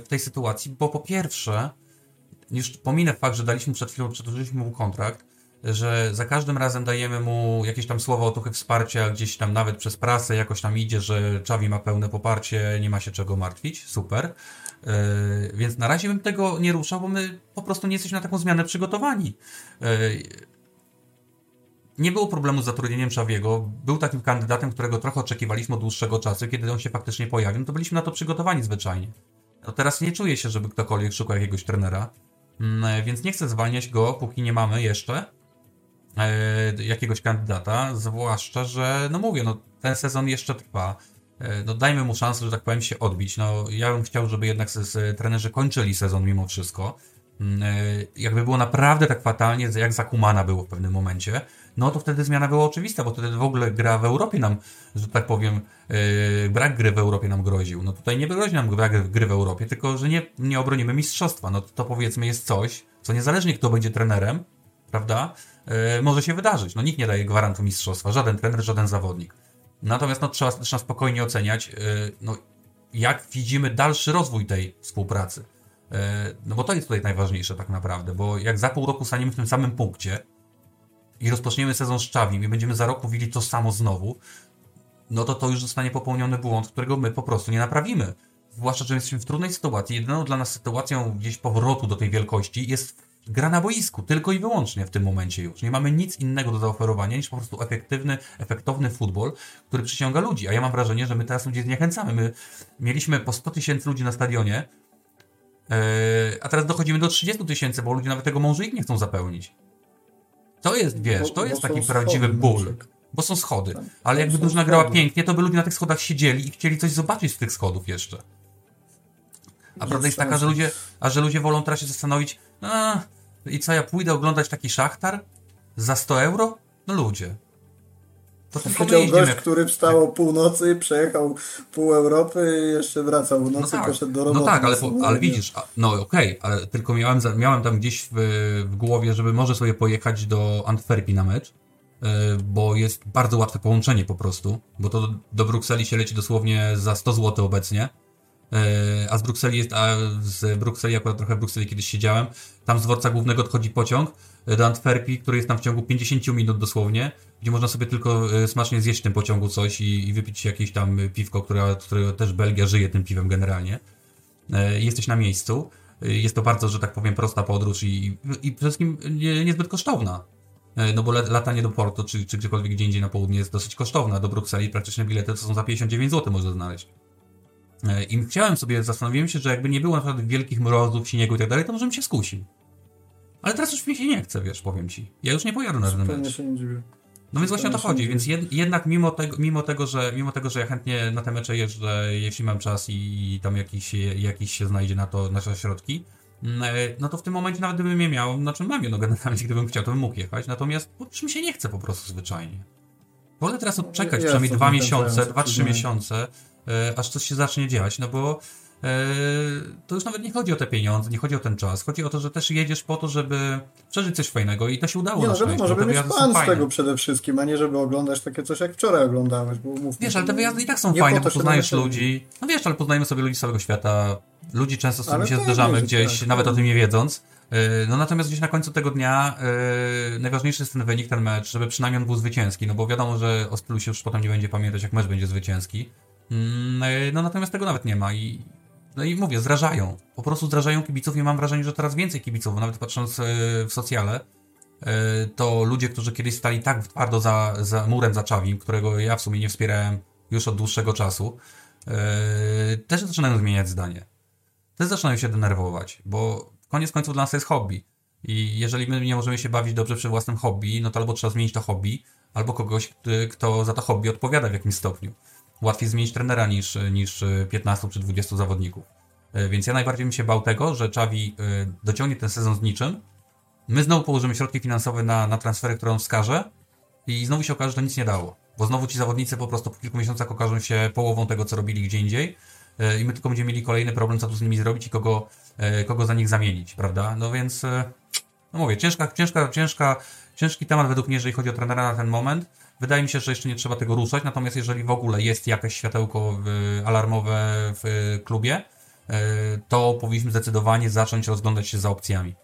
w tej sytuacji, bo po pierwsze, już pominę fakt, że daliśmy przed chwilą, przedłużyliśmy mu kontrakt, że za każdym razem dajemy mu jakieś tam słowa otuchy wsparcia, gdzieś tam nawet przez prasę jakoś tam idzie, że Czawi ma pełne poparcie, nie ma się czego martwić, super. Yy, więc na razie bym tego nie ruszał, bo my po prostu nie jesteśmy na taką zmianę przygotowani. Yy, nie było problemu z zatrudnieniem Czawiego. Był takim kandydatem, którego trochę oczekiwaliśmy od dłuższego czasu. Kiedy on się faktycznie pojawił, no to byliśmy na to przygotowani zwyczajnie. No teraz nie czuję się, żeby ktokolwiek szukał jakiegoś trenera, więc nie chcę zwalniać go, póki nie mamy jeszcze e, jakiegoś kandydata, zwłaszcza, że no mówię, no ten sezon jeszcze trwa. E, no dajmy mu szansę, że tak powiem, się odbić. No ja bym chciał, żeby jednak trenerzy kończyli sezon mimo wszystko. Mm, e, jakby było naprawdę tak fatalnie, jak Zakumana było w pewnym momencie, no to wtedy zmiana była oczywista, bo wtedy w ogóle gra w Europie nam, że tak powiem, yy, brak gry w Europie nam groził. No tutaj nie grozi nam brak gry w Europie, tylko że nie, nie obronimy mistrzostwa. No to, to powiedzmy jest coś, co niezależnie kto będzie trenerem, prawda, yy, może się wydarzyć. No nikt nie daje gwarantu mistrzostwa, żaden trener, żaden zawodnik. Natomiast no, trzeba, trzeba spokojnie oceniać, yy, no, jak widzimy dalszy rozwój tej współpracy. No bo to jest tutaj najważniejsze tak naprawdę, bo jak za pół roku staniemy w tym samym punkcie, i rozpoczniemy sezon z Czawim i będziemy za rok mówili to samo znowu, no to to już zostanie popełniony błąd, którego my po prostu nie naprawimy. Zwłaszcza, że jesteśmy w trudnej sytuacji. Jedyną dla nas sytuacją gdzieś powrotu do tej wielkości jest gra na boisku, tylko i wyłącznie w tym momencie już. Nie mamy nic innego do zaoferowania niż po prostu efektywny, efektowny futbol, który przyciąga ludzi. A ja mam wrażenie, że my teraz ludzi zniechęcamy. My mieliśmy po 100 tysięcy ludzi na stadionie, yy, a teraz dochodzimy do 30 tysięcy, bo ludzie nawet tego ich nie chcą zapełnić. To jest, wiesz, to jest taki prawdziwy ból. Bo są schody. Tak. Ale jakby drużyna grała pięknie, to by ludzie na tych schodach siedzieli i chcieli coś zobaczyć z tych schodów jeszcze. A prawda jest taka, że ludzie, a że ludzie wolą teraz się zastanowić, a, i co, ja pójdę oglądać taki szachtar za 100 euro? No ludzie. To tylko Siedział gość, który wstał o północy, przejechał pół Europy i jeszcze wracał w nocy, no tak. poszedł do roboty. No tak, ale, ale widzisz, no okej, okay, ale tylko miałem, miałem tam gdzieś w, w głowie, żeby może sobie pojechać do Antwerpii na mecz, e, bo jest bardzo łatwe połączenie po prostu, bo to do Brukseli się leci dosłownie za 100 zł obecnie, e, a z Brukseli jest, a z Brukseli, akurat trochę w Brukseli kiedyś siedziałem, tam z dworca głównego odchodzi pociąg do Antwerpii, który jest tam w ciągu 50 minut dosłownie, gdzie można sobie tylko e, smacznie zjeść w tym pociągu coś i, i wypić jakieś tam piwko, które, które też Belgia żyje tym piwem generalnie. E, jesteś na miejscu. E, jest to bardzo, że tak powiem, prosta podróż i, i przede wszystkim nie, niezbyt kosztowna. No bo latanie do Porto, czy, czy gdziekolwiek gdzie indziej na południe jest dosyć kosztowna. Do Brukseli praktyczne bilety to są za 59 zł można znaleźć. I chciałem sobie, zastanowiłem się, że jakby nie było na przykład wielkich mrozów, śniegu i tak dalej, to może mi się skusi. Ale teraz już mi się nie chce, wiesz, powiem ci. Ja już nie pojadę na ten mecz. się nie dziwię. No więc właśnie o to chodzi, więc jed, jednak mimo tego, mimo, tego, że, mimo tego, że ja chętnie na te mecze jeżdżę, jeśli mam czas i, i tam jakiś, jakiś się znajdzie na to nasze środki, mm, e, no to w tym momencie nawet gdybym je miał, znaczy mam je, no generalnie gdybym chciał, to bym mógł jechać, natomiast po czym się nie chce po prostu zwyczajnie. Wolę teraz odczekać Jest przynajmniej dwa miesiące, dwa, trzy miesiące, e, aż coś się zacznie dziać, no bo to już nawet nie chodzi o te pieniądze, nie chodzi o ten czas, chodzi o to, że też jedziesz po to, żeby przeżyć coś fajnego i to się udało Nie no, żeby te mieć fan z tego przede wszystkim, a nie żeby oglądać takie coś jak wczoraj oglądałeś, bo mówmy Wiesz, ale te wyjazdy i tak są fajne, bo poznajesz ludzi. No wiesz, ale poznajemy sobie ludzi z całego świata. Ludzi często z którymi się zderzamy gdzieś, tak, nawet o pewnie. tym nie wiedząc. Yy, No natomiast gdzieś na końcu tego dnia yy, najważniejszy jest ten wynik, ten mecz, żeby przynajmniej on był zwycięski, no bo wiadomo, że o stylu się już potem nie będzie pamiętać, jak mecz będzie zwycięski. Yy, No natomiast tego nawet nie ma i no i mówię, zrażają. Po prostu zrażają kibiców i mam wrażenie, że coraz więcej kibiców, bo nawet patrząc yy, w socjale, yy, to ludzie, którzy kiedyś stali tak twardo za, za murem za Czawim, którego ja w sumie nie wspierałem już od dłuższego czasu, yy, też zaczynają zmieniać zdanie. Też zaczynają się denerwować, bo koniec końców dla nas to jest hobby. I jeżeli my nie możemy się bawić dobrze przy własnym hobby, no to albo trzeba zmienić to hobby, albo kogoś, kto za to hobby odpowiada w jakimś stopniu. Łatwiej zmienić trenera niż, niż 15 czy 20 zawodników. E, Więc ja najbardziej bym się bał tego, że Czawi e, dociągnie ten sezon z niczym. My znowu położymy środki finansowe na, na transfery, które on wskaże i znowu się okaże, że to nic nie dało. Bo znowu ci zawodnicy po prostu po kilku miesiącach okażą się połową tego, co robili gdzie indziej e, i my tylko będziemy mieli kolejny problem, co tu z nimi zrobić i kogo, e, kogo za nich zamienić, prawda? No więc, e, no mówię, ciężka, ciężka, ciężka, ciężki temat według mnie, jeżeli chodzi o trenera na ten moment. Wydaje mi się, że jeszcze nie trzeba tego ruszać, natomiast jeżeli w ogóle jest jakieś światełko w, alarmowe w klubie, e, to powinniśmy zdecydowanie zacząć rozglądać się za opcjami.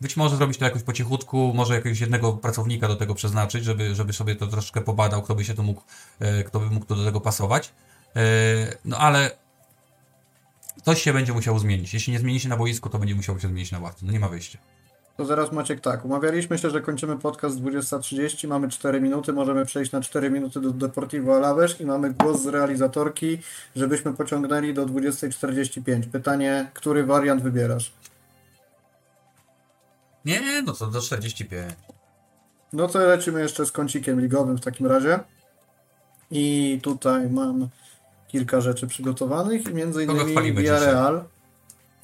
Być może zrobić to jakoś po cichutku, może jakiegoś jednego pracownika do tego przeznaczyć, żeby, żeby sobie to troszeczkę pobadał, kto by się tu mógł, e, kto by mógł tu do tego pasować. E, No ale coś się będzie musiało zmienić. Jeśli nie zmieni się na boisku, to będzie musiało się zmienić na ławce. No nie ma wyjścia. To zaraz Maciek tak, umawialiśmy się, że kończymy podcast 20.30, mamy 4 minuty, możemy przejść na 4 minuty do Deportivo Alaves i mamy głos z realizatorki, żebyśmy pociągnęli do 20.45. Pytanie, który wariant wybierasz? Nie, no to do 45. No to lecimy jeszcze z kącikiem ligowym w takim razie. I tutaj mam kilka rzeczy przygotowanych i między innymi Villarreal.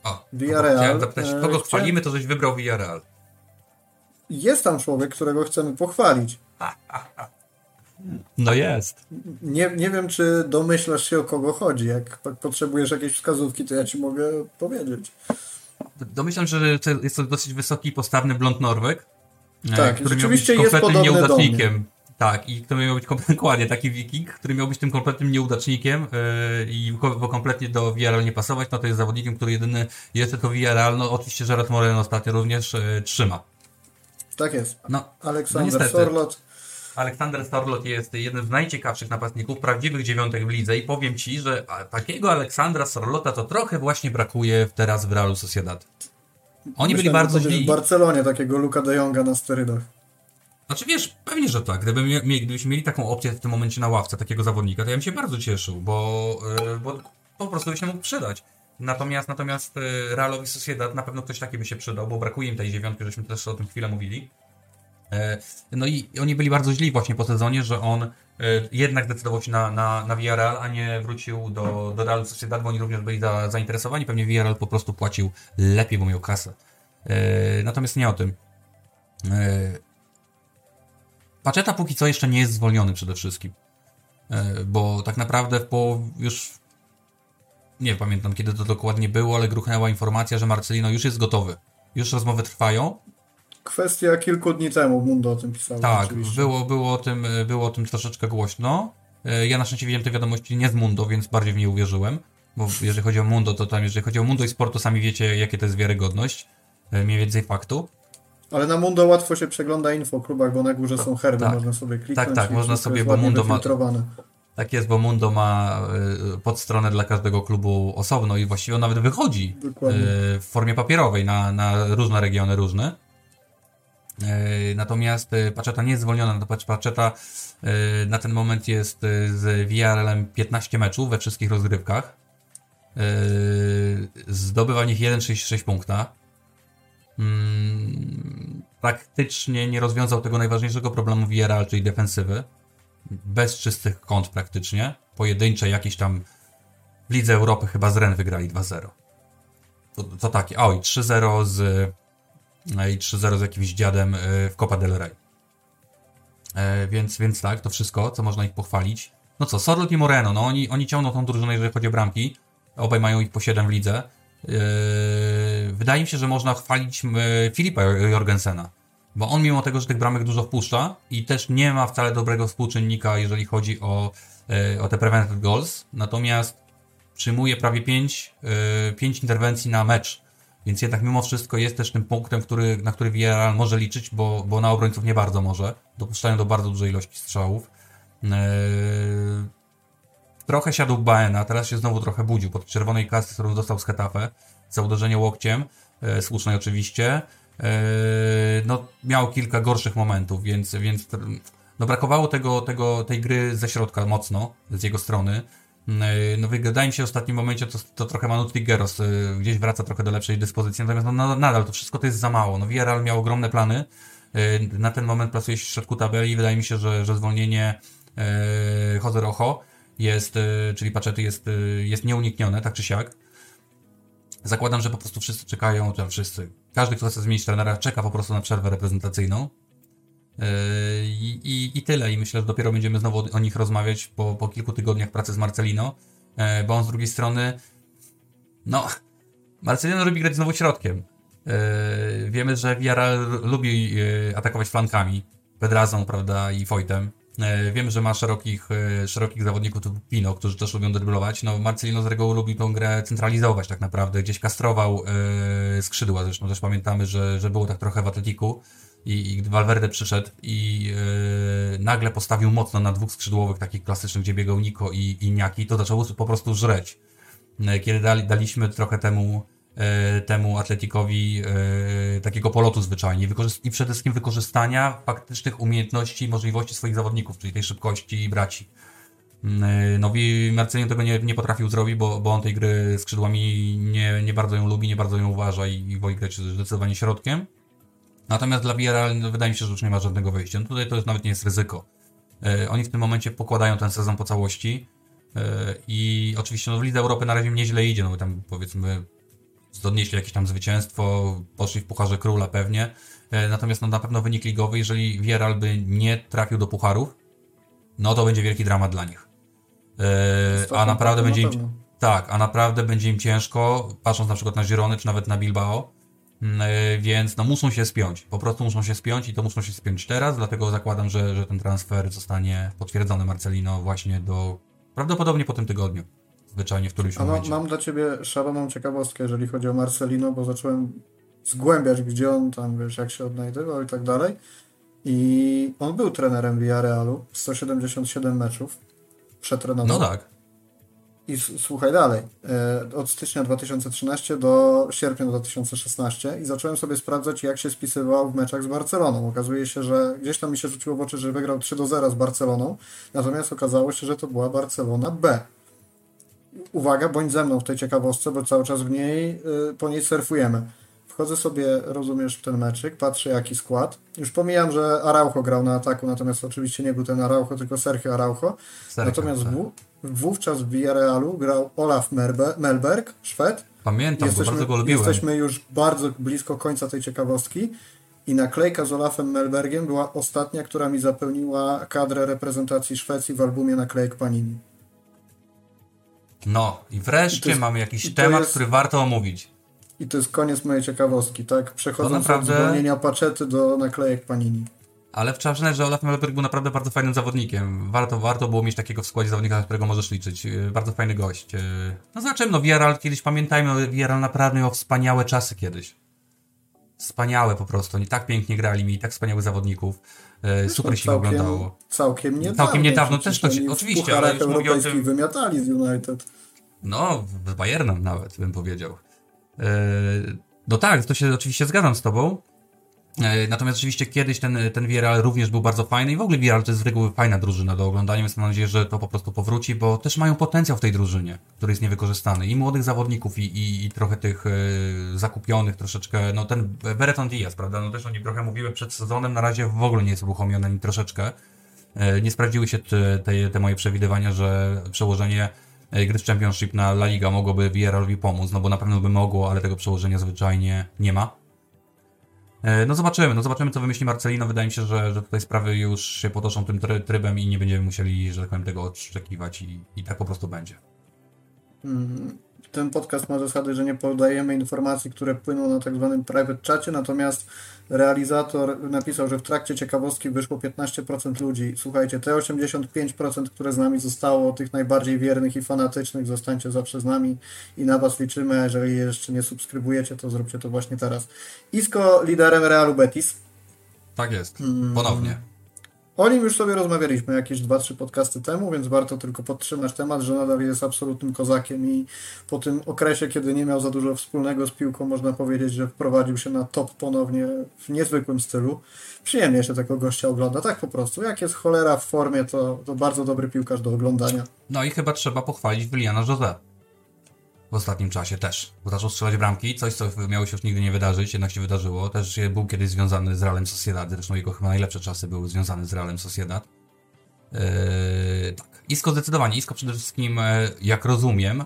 O, Villarreal, Chciałem zapytać, e, kogo chwalimy, to żeś wybrał Villarreal. Jest tam człowiek, którego chcemy pochwalić. No jest. Nie, nie wiem, czy domyślasz się o kogo chodzi. Jak potrzebujesz jakiejś wskazówki, to ja ci mogę powiedzieć. Domyślam, że jest to dosyć wysoki, postawny blond Norweg. e, Tak, który miał być kompletnym nieudacznikiem. Tak, i który miał być dokładnie taki wiking, który miał być tym kompletnym nieudacznikiem e, i bo kompletnie do VRL nie pasować, no to jest zawodnikiem, który jedyny jest tylko VRL, no oczywiście Gerard Moreno ostatnio również e, trzyma. Tak jest. No, Aleksander niestety. Sorlot. Aleksander Storlot jest jednym z najciekawszych napastników, prawdziwych dziewiątek w lidze i powiem Ci, że takiego Aleksandra Storlota to trochę właśnie brakuje teraz w Realu Sociedad. Oni byli Myślałem, bardzo źli. W Barcelonie takiego Luka de Jonga na sterydach. Znaczy wiesz, pewnie, że tak. Gdyby gdybyśmy mieli taką opcję w tym momencie na ławce takiego zawodnika, to ja bym się bardzo cieszył, bo, e, bo po prostu by się mógł przydać. Natomiast, natomiast e, Realowi Sociedad na pewno ktoś taki by się przydał, bo brakuje im tej dziewiątki, żeśmy też o tym chwilę mówili. E, No i oni byli bardzo źli właśnie po sezonie, że on jednak zdecydował się na, na, na Villarreal, a nie wrócił do, do Realu Sociedad, bo oni również byli za, zainteresowani. Pewnie Villarreal po prostu płacił lepiej, bo miał kasę. Natomiast nie o tym. Paczeta póki co jeszcze nie jest zwolniony przede wszystkim. E, Bo tak naprawdę po już nie pamiętam kiedy to dokładnie było, ale gruchnęła informacja, że Marcelino już jest gotowy. Już rozmowy trwają. Kwestia kilku dni temu Mundo o tym pisał. Tak, oczywiście. było, było, o tym, e, było o tym troszeczkę głośno. E, Ja na szczęście widziałem te wiadomości nie z Mundo, więc bardziej w nie uwierzyłem. Bo jeżeli chodzi o Mundo, to tam, jeżeli chodzi o Mundo i sport, to sami wiecie, jakie to jest wiarygodność. Mniej więcej faktu. Ale na Mundo łatwo się przegląda info o klubach, bo na górze są herby, tak. można sobie kliknąć. Tak, tak, można sobie, bo Mundo ma-. Tak jest, bo Mundo ma y, podstronę dla każdego klubu osobno i właściwie on nawet wychodzi Dokładnie. y, w formie papierowej na, na różne regiony różne. Y, Natomiast Paczeta nie jest zwolniona. To Paczeta na ten moment jest z VRL-em 15 meczów we wszystkich rozgrywkach. Zdobywa w nich 1,66 punkta. Mm, praktycznie nie rozwiązał tego najważniejszego problemu VRL, czyli defensywy. Bez czystych kąt praktycznie. Pojedyncze jakieś tam w Lidze Europy chyba z Ren wygrali 2-0. To, to takie. Oj, 3-0 z i 3-0 z jakimś dziadem e, w Copa del Rey. E, więc, więc tak, to wszystko, co można ich pochwalić. No co, Sorlot i Moreno, no oni, oni ciągną tą drużynę, jeżeli chodzi o bramki. Obaj mają ich po 7 w lidze. E, wydaje mi się, że można chwalić Filipa Jorgensena, bo on mimo tego, że tych bramek dużo wpuszcza i też nie ma wcale dobrego współczynnika, jeżeli chodzi o, o te prevented goals, natomiast przyjmuje prawie 5, 5 interwencji na mecz więc jednak mimo wszystko jest też tym punktem, który, na który Villarreal może liczyć, bo, bo na obrońców nie bardzo może. Dopuszczają do bardzo dużej ilości strzałów. Trochę siadł Baena, teraz się znowu trochę budził pod czerwonej kasy, którą dostał z Hetafe za uderzenie łokciem, e, słusznej oczywiście. E, no, miał kilka gorszych momentów, więc, więc no, brakowało tego, tego, tej gry ze środka mocno, z jego strony. E, no wydaje mi się w ostatnim momencie to, to trochę Manu Triggeros e, gdzieś wraca trochę do lepszej dyspozycji, natomiast no, nadal to wszystko to jest za mało. No Villarreal miał ogromne plany, e, na ten moment plasuje się w środku tabeli i wydaje mi się, że, że zwolnienie Jose Rojo jest, czyli Paczety jest, jest nieuniknione, tak czy siak. Zakładam, że po prostu wszyscy czekają, czy wszyscy, każdy, kto chce zmienić trenera, czeka po prostu na przerwę reprezentacyjną Yy, I, i, I tyle. I myślę, że dopiero będziemy znowu o nich rozmawiać po, po kilku tygodniach pracy z Marcelino, yy, bo on z drugiej strony, no, Marcelino lubi grać znowu środkiem. Yy, wiemy, że Viara lubi atakować flankami, Pedrazą, prawda, i Foytem. Wiemy, że ma szerokich, szerokich zawodników typu Pino, którzy też lubią dryblować. No, Marcelino z reguły lubi tą grę centralizować tak naprawdę. Gdzieś kastrował skrzydła, zresztą też pamiętamy, że, że było tak trochę w Atletiku i, i gdy Valverde przyszedł i yy, nagle postawił mocno na dwóch skrzydłowych, takich klasycznych, gdzie biegał Niko i, i Niaki, to zaczęło po prostu żreć. Yy, kiedy dali, daliśmy trochę temu, yy, temu Atletikowi yy, takiego polotu zwyczajnie i przede wszystkim wykorzystania faktycznych umiejętności i możliwości swoich zawodników, czyli tej szybkości i braci. Yy, no i Marcelino tego nie, nie potrafił zrobić, bo, bo on tej gry skrzydłami nie, nie bardzo ją lubi, nie bardzo ją uważa i, i woli grać zdecydowanie środkiem. Natomiast dla Villarreal no, wydaje mi się, że już nie ma żadnego wyjścia. No tutaj to nawet nie jest ryzyko. E, oni w tym momencie pokładają ten sezon po całości e, i oczywiście no, w Lidze Europy na razie nieźle idzie, no bo tam powiedzmy odnieśli jakieś tam zwycięstwo, poszli w Pucharze Króla pewnie. E, natomiast no, na pewno wynik ligowy, jeżeli Villarreal by nie trafił do pucharów, no to będzie wielki dramat dla nich. E, a naprawdę będzie im, tak, a naprawdę będzie im ciężko, patrząc na przykład na Girony czy nawet na Bilbao, Mm, e, więc no muszą się spiąć, po prostu muszą się spiąć i to muszą się spiąć teraz, dlatego zakładam, że, że ten transfer zostanie potwierdzony Marcelino właśnie do, prawdopodobnie po tym tygodniu, zwyczajnie w którymś A momencie. Mam dla Ciebie szaloną ciekawostkę, jeżeli chodzi o Marcelino, bo zacząłem zgłębiać, gdzie on tam, wiesz, jak się odnajdywał i tak dalej. I on był trenerem Villarrealu, 177 meczów, przetrenował. No tak. I słuchaj dalej. E, od stycznia 2013 do sierpnia 2016 i zacząłem sobie sprawdzać, jak się spisywał w meczach z Barceloną. Okazuje się, że gdzieś tam mi się rzuciło w oczy, że wygrał 3 do 0 z Barceloną, natomiast okazało się, że to była Barcelona B. Uwaga, bądź ze mną w tej ciekawostce, bo cały czas w niej, y, po niej surfujemy. Wchodzę sobie, rozumiesz, w ten meczyk, patrzę jaki skład. Już pomijam, że Araujo grał na ataku, natomiast oczywiście nie był ten Araujo, tylko Sergio Araujo. Sergio, natomiast tak. w, wówczas w Villarrealu grał Olaf Merbe, Melberg, Szwed. Pamiętam, jesteśmy, bardzo go lubiłem. Jesteśmy już bardzo blisko końca tej ciekawostki. I naklejka z Olafem Melbergiem była ostatnia, która mi zapełniła kadrę reprezentacji Szwecji w albumie naklejek Panini. No i wreszcie jest, mamy jakiś temat, jest, który warto omówić. I to jest koniec mojej ciekawostki, tak? Przechodząc naprawdę... od zwolnienia paczety do naklejek Panini. Ale trzeba przyznać, że Olaf Melberg był naprawdę bardzo fajnym zawodnikiem. Warto, warto było mieć takiego w składzie zawodnika, na którego możesz liczyć. E, bardzo fajny gość. E, no zobaczymy, no Vieral kiedyś, pamiętajmy, Vieral naprawdę miał wspaniałe czasy kiedyś. Wspaniałe po prostu. Oni tak pięknie grali, mieli tak wspaniałych zawodników. E, super się całkiem, oglądało. Całkiem niedawno. Całkiem niedawno też to się, oczywiście, ale już mówię o tym... wymiatali z United. No, z Bayernem nawet, bym powiedział. no tak, to się oczywiście zgadzam z tobą. E, natomiast rzeczywiście kiedyś ten, ten Villarreal również był bardzo fajny i w ogóle Villarreal to jest z reguły fajna drużyna do oglądania, więc mam nadzieję, że to po prostu powróci, bo też mają potencjał w tej drużynie, który jest niewykorzystany. I młodych zawodników, i, i, i trochę tych y, zakupionych troszeczkę, no ten Bereton Diaz, prawda, no też oni trochę mówiły przed sezonem, na razie w ogóle nie jest uruchomiony ani troszeczkę. Y, nie sprawdziły się te, te, te moje przewidywania, że przełożenie gry w Championship na La Liga mogłoby Villarrealowi pomóc, no bo na pewno by mogło, ale tego przełożenia zwyczajnie nie ma. E, no zobaczymy, no zobaczymy co wymyśli Marcelino. Wydaje mi się, że, że tutaj sprawy już się potoczą tym trybem i nie będziemy musieli, że tak powiem, tego oczekiwać i, i tak po prostu będzie. Mm, ten podcast ma zasady, że nie podajemy informacji, które płyną na tak zwanym private czacie, natomiast realizator napisał, że w trakcie ciekawostki wyszło 15% ludzi. Słuchajcie, te 85%, które z nami zostało, tych najbardziej wiernych i fanatycznych, zostańcie zawsze z nami i na Was liczymy. Jeżeli jeszcze nie subskrybujecie, to zróbcie to właśnie teraz. Isco liderem Realu Betis. Tak jest, ponownie. O nim już sobie rozmawialiśmy jakieś 2-3 podcasty temu, więc warto tylko podtrzymać temat, że nadal jest absolutnym kozakiem i po tym okresie, kiedy nie miał za dużo wspólnego z piłką, można powiedzieć, że wprowadził się na top ponownie w niezwykłym stylu. Przyjemnie się tego gościa ogląda, tak po prostu. Jak jest cholera w formie, to, to bardzo dobry piłkarz do oglądania. No i chyba trzeba pochwalić Williana Jose w ostatnim czasie też. Bo zaczął strzelać bramki, coś co miało się już nigdy nie wydarzyć, jednak się wydarzyło. Też był kiedyś związany z Realem Sociedad, zresztą jego chyba najlepsze czasy były związane z Realem Sociedad. Yy, tak. Isko zdecydowanie. Isko przede wszystkim, e, jak rozumiem,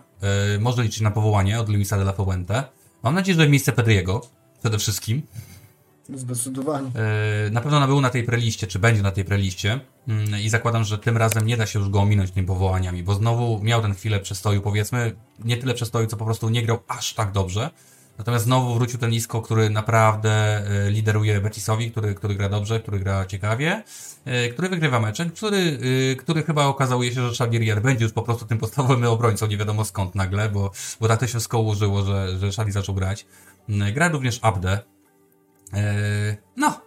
yy, może liczyć na powołanie od Luisa de la Fuente. Mam nadzieję, że w miejsce Pedriego przede wszystkim. Zdecydowanie. E, na pewno był na tej preliście, czy będzie na tej preliście mm, i zakładam, że tym razem nie da się już go ominąć tymi powołaniami, bo znowu miał ten chwilę przestoju, powiedzmy, nie tyle przestoju, co po prostu nie grał aż tak dobrze. Natomiast znowu wrócił ten Isco, który naprawdę e, lideruje Betisowi, który, który gra dobrze, który gra ciekawie, e, który wygrywa mecze, który, który chyba okazuje się, że Xavier będzie już po prostu tym podstawowym obrońcą, nie wiadomo skąd nagle, bo, bo tak to się wszystko ułożyło, że, że Xavi zaczął grać. Mm, gra również Abde, no.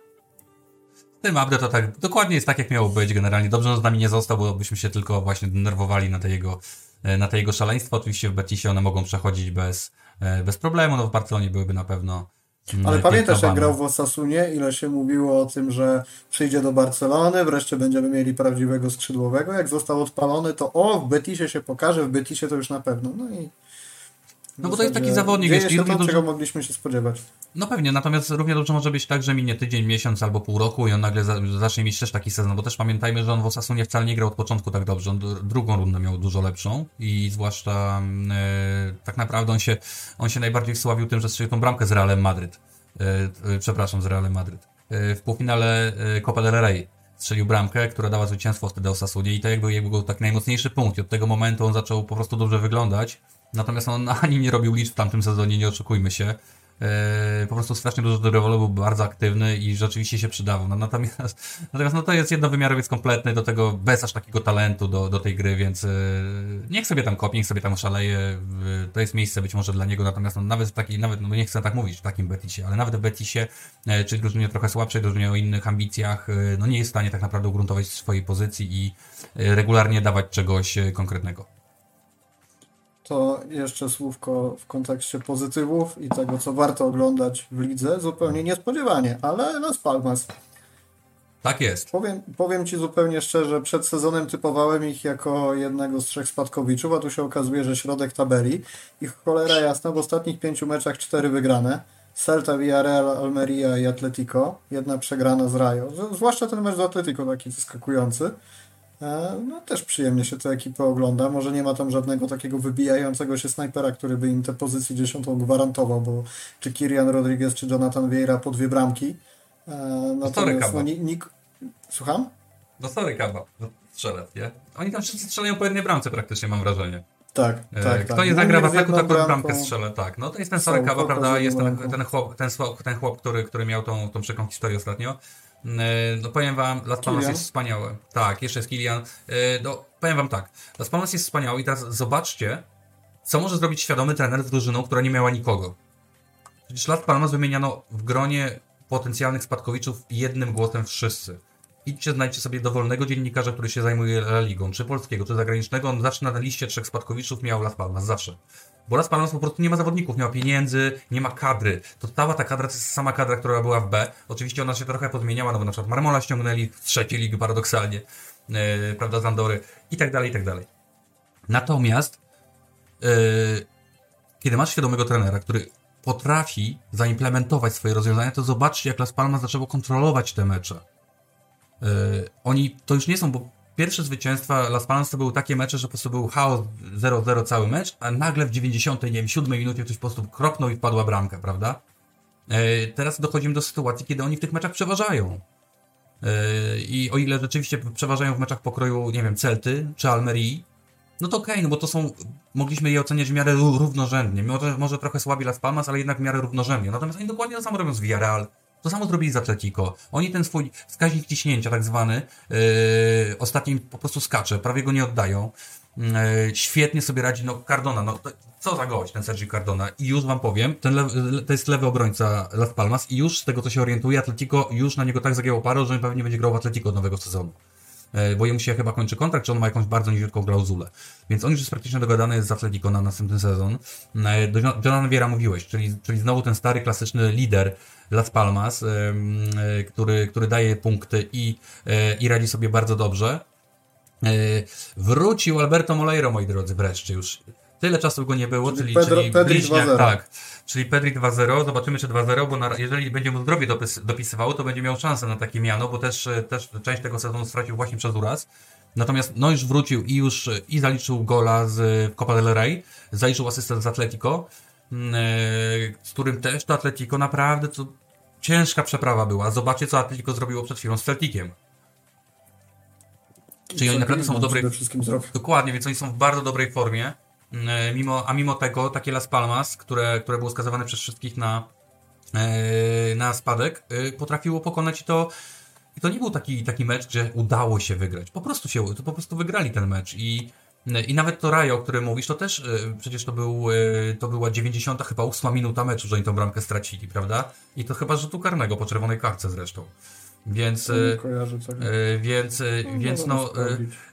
Tym update to tak, dokładnie jest tak, jak miało być generalnie. Dobrze, że z nami nie został, bo byśmy się tylko właśnie denerwowali na te jego, e, na te jego szaleństwa. Oczywiście w Betisie one mogą przechodzić bez, e, bez problemu, no w Barcelonie byłyby na pewno mm, ale pamiętasz, jak grał w Osasunie, ile się mówiło o tym, że przyjdzie do Barcelony, wreszcie będziemy mieli prawdziwego skrzydłowego. Jak został odpalony, to o, w Betisie się pokaże, w Betisie to już na pewno. No i no bo to jest taki zawodnik, wiesz, i równie to, czego mogliśmy się spodziewać. No pewnie, natomiast równie dobrze może być tak, że minie tydzień, miesiąc albo pół roku i on nagle za, zacznie mieć też taki sezon, bo też pamiętajmy, że on w Osasunie wcale nie grał od początku tak dobrze, on drugą rundę miał dużo lepszą i zwłaszcza e, tak naprawdę on się, on się najbardziej sławił tym, że strzelił tą bramkę z Realem Madryt. E, e, przepraszam, z Realem Madryt. E, w półfinale e, Copa del Rey strzelił bramkę, która dała zwycięstwo wtedy Osasunie i to jakby jego taki najmocniejszy punkt i od tego momentu on zaczął po prostu dobrze wyglądać Natomiast on ani nie robił liczb w tamtym sezonie, nie oczekujmy się. Yy, po prostu strasznie dużo rewolu był bardzo aktywny i rzeczywiście się przydawał. No, natomiast, natomiast no to jest jednowymiarowiec kompletny, do tego bez aż takiego talentu do, do tej gry, więc yy, niech sobie tam kopie, niech sobie tam szaleje. Yy, to jest miejsce być może dla niego, natomiast no, nawet w takiej, nawet, no nie chcę tak mówić w takim Betisie, ale nawet w Betisie, yy, czyli drużynie trochę słabszej, drużynie o innych ambicjach, no nie jest w stanie tak naprawdę ugruntować swojej pozycji i regularnie dawać czegoś konkretnego to jeszcze słówko w kontekście pozytywów i tego, co warto oglądać w lidze, zupełnie niespodziewanie, ale Las Palmas. Tak jest. Powiem, powiem Ci zupełnie szczerze, przed sezonem typowałem ich jako jednego z trzech spadkowiczów, a tu się okazuje, że środek tabeli. Ich cholera jasna, w ostatnich pięciu meczach cztery wygrane. Celta, Villarreal, Almeria i Atletico. Jedna przegrana z Rayo. Zwłaszcza ten mecz z Atletico taki zaskakujący. E, no też przyjemnie się tę ekipę ogląda. Może nie ma tam żadnego takiego wybijającego się snajpera, który by im tę pozycję dziesiątą gwarantował, bo czy Kirian Rodriguez, czy Jonathan Vieira po dwie bramki. E, natomiast, no, nik... Słucham? No sorry, Kaba, strzelec, nie? Oni tam wszyscy strzelają po jednej bramce praktycznie, mam wrażenie. Tak, e, tak. Kto tak. nie zagra w ataku, taką bramkę strzelę, tak. No to jest ten Sorry Kawa, prawda? Jest ten, ten, chłop, ten, ten chłop, który, który miał tą, tą przeką historię ostatnio. E, no powiem wam, Las Palmas jest wspaniałe. Tak, jeszcze jest Kilian. E, no, powiem wam tak, Las Palmas jest wspaniały i teraz zobaczcie, co może zrobić świadomy trener z drużyną, która nie miała nikogo. Przecież Las Palmas wymieniano w gronie potencjalnych spadkowiczów jednym głosem wszyscy. idźcie, znajdźcie sobie dowolnego dziennikarza, który się zajmuje La Ligą, czy polskiego, czy zagranicznego, on zawsze na liście trzech spadkowiczów miał Las Palmas, zawsze. Bo Las Palmas po prostu nie ma zawodników, nie ma pieniędzy, nie ma kadry. To cała ta kadra to jest sama kadra, która była w B. Oczywiście ona się trochę podmieniała, no bo na przykład Marmola ściągnęli w trzeciej ligi paradoksalnie, yy, prawda, z Andory i tak dalej, i tak dalej. Natomiast yy, kiedy masz świadomego trenera, który potrafi zaimplementować swoje rozwiązania, to zobaczcie, jak Las Palmas zaczęło kontrolować te mecze. Yy, oni to już nie są, bo pierwsze zwycięstwa Las Palmas to były takie mecze, że po prostu był chaos 0-0 cały mecz, a nagle w 90, nie wiem, 7 minucie ktoś po prostu kropnął i wpadła bramka, prawda? Yy, teraz dochodzimy do sytuacji, kiedy oni w tych meczach przeważają. Yy, I o ile rzeczywiście przeważają w meczach pokroju, nie wiem, Celty czy Almerii, no to okej, okay, no bo to są, mogliśmy je oceniać w miarę równorzędnie. Może, może trochę słabi Las Palmas, ale jednak w miarę równorzędnie. Natomiast oni dokładnie to samo robią z Villarreal. To samo zrobili z Atletico. Oni ten swój wskaźnik ciśnięcia, tak zwany, yy, ostatnim po prostu skacze, prawie go nie oddają. Yy, świetnie sobie radzi, no Cardona, no co za gość ten Sergi Cardona. I już wam powiem, ten to jest lewy obrońca Las Palmas i już z tego co się orientuje, Atletico już na niego tak zagięło parę, że pewnie będzie grał w Atletico od nowego sezonu. E, bo jemu się chyba kończy kontrakt, czy on ma jakąś bardzo niewielką klauzulę. Więc on już jest praktycznie dogadany z Atletico na następny sezon. E, do Johna Viera mówiłeś, czyli, czyli znowu ten stary, klasyczny lider Las Palmas, e, który, który daje punkty i, i radzi sobie bardzo dobrze. Wrócił Alberto Moleiro, moi drodzy, wreszcie już. Tyle czasu go nie było, czyli, czyli, Pedro, czyli Pedri bliźniak, tak. Czyli Pedri 2-0, zobaczymy czy 2-0, bo na, jeżeli będzie mu zdrowie dopis, dopisywało, to będzie miał szansę na takie miano, bo też, też część tego sezonu stracił właśnie przez uraz. Natomiast no już wrócił i już i zaliczył gola z Copa del Rey, zaliczył asystent z Atletico, mm, e, z którym też to Atletico naprawdę ciężka przeprawa była. Zobaczcie co Atletico zrobiło przed chwilą z Celticiem. Czyli oni naprawdę są w dobrej... Dokładnie, więc oni są w bardzo dobrej formie. E, mimo, a mimo tego takie Las Palmas, które, które było skazywane przez wszystkich na, e, na spadek, e, potrafiło pokonać to i to nie był taki, taki mecz, gdzie udało się wygrać. Po prostu się, to po prostu wygrali ten mecz i i nawet to Rajo, o którym mówisz, to też przecież to, był, to była 90 chyba 8 minuta meczu, że oni tą bramkę stracili, prawda? I to chyba rzutu karnego po czerwonej kartce zresztą. Więc, kojarzę, więc, no, więc no,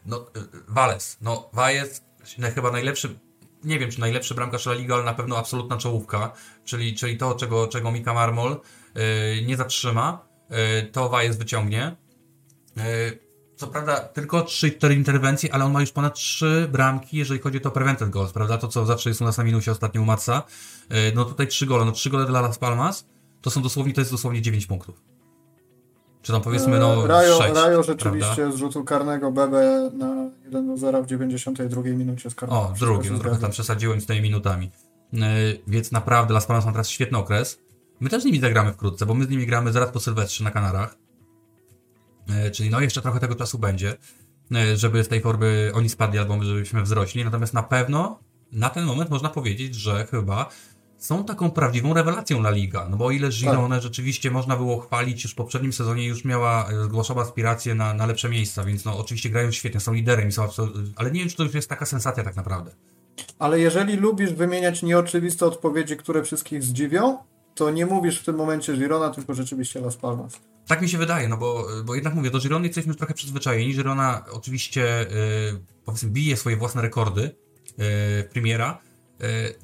no, Wales, no, Wales, chyba najlepszy nie wiem, czy najlepszy bramkarz La Liga, ale na pewno absolutna czołówka, czyli, czyli to, czego, czego Mika Marmol yy, nie zatrzyma, yy, to Wajes wyciągnie. Yy, co prawda tylko 3-4 interwencje, ale on ma już ponad 3 bramki, jeżeli chodzi o to prevented goals, prawda? To, co zawsze jest u nas na minusie ostatnio u Matsa. No tutaj 3 gole, no 3 gole dla Las Palmas, to są dosłownie, to jest dosłownie 9 punktów. Czy tam powiedzmy, no. Rajo, 6, Rajo rzeczywiście prawda? zrzutu karnego BB na 1 do 0 w 92 minucie z karnego. O, drugi, no trochę tam przesadziłem z tymi minutami. Yy, więc naprawdę Las Palmas ma teraz świetny okres. My też z nimi zagramy wkrótce, bo my z nimi gramy zaraz po Sylwestrze na Kanarach. Yy, czyli no jeszcze trochę tego czasu będzie, yy, żeby z tej formy oni spadli albo żebyśmy wzrośli. Natomiast na pewno na ten moment można powiedzieć, że chyba są taką prawdziwą rewelacją La Liga. No bo o ile Girone tak. rzeczywiście można było chwalić, już w poprzednim sezonie już miała, e, zgłaszała aspiracje na, na lepsze miejsca, więc no oczywiście grają świetnie, są liderem, są ale nie wiem, czy to już jest taka sensacja tak naprawdę. Ale jeżeli lubisz wymieniać nieoczywiste odpowiedzi, które wszystkich zdziwią, to nie mówisz w tym momencie Girona, tylko rzeczywiście Las Palmas. Tak mi się wydaje, no bo, bo jednak mówię, do Girony jesteśmy już trochę przyzwyczajeni. Girona oczywiście, yy, powiedzmy, bije swoje własne rekordy yy, premiera, E,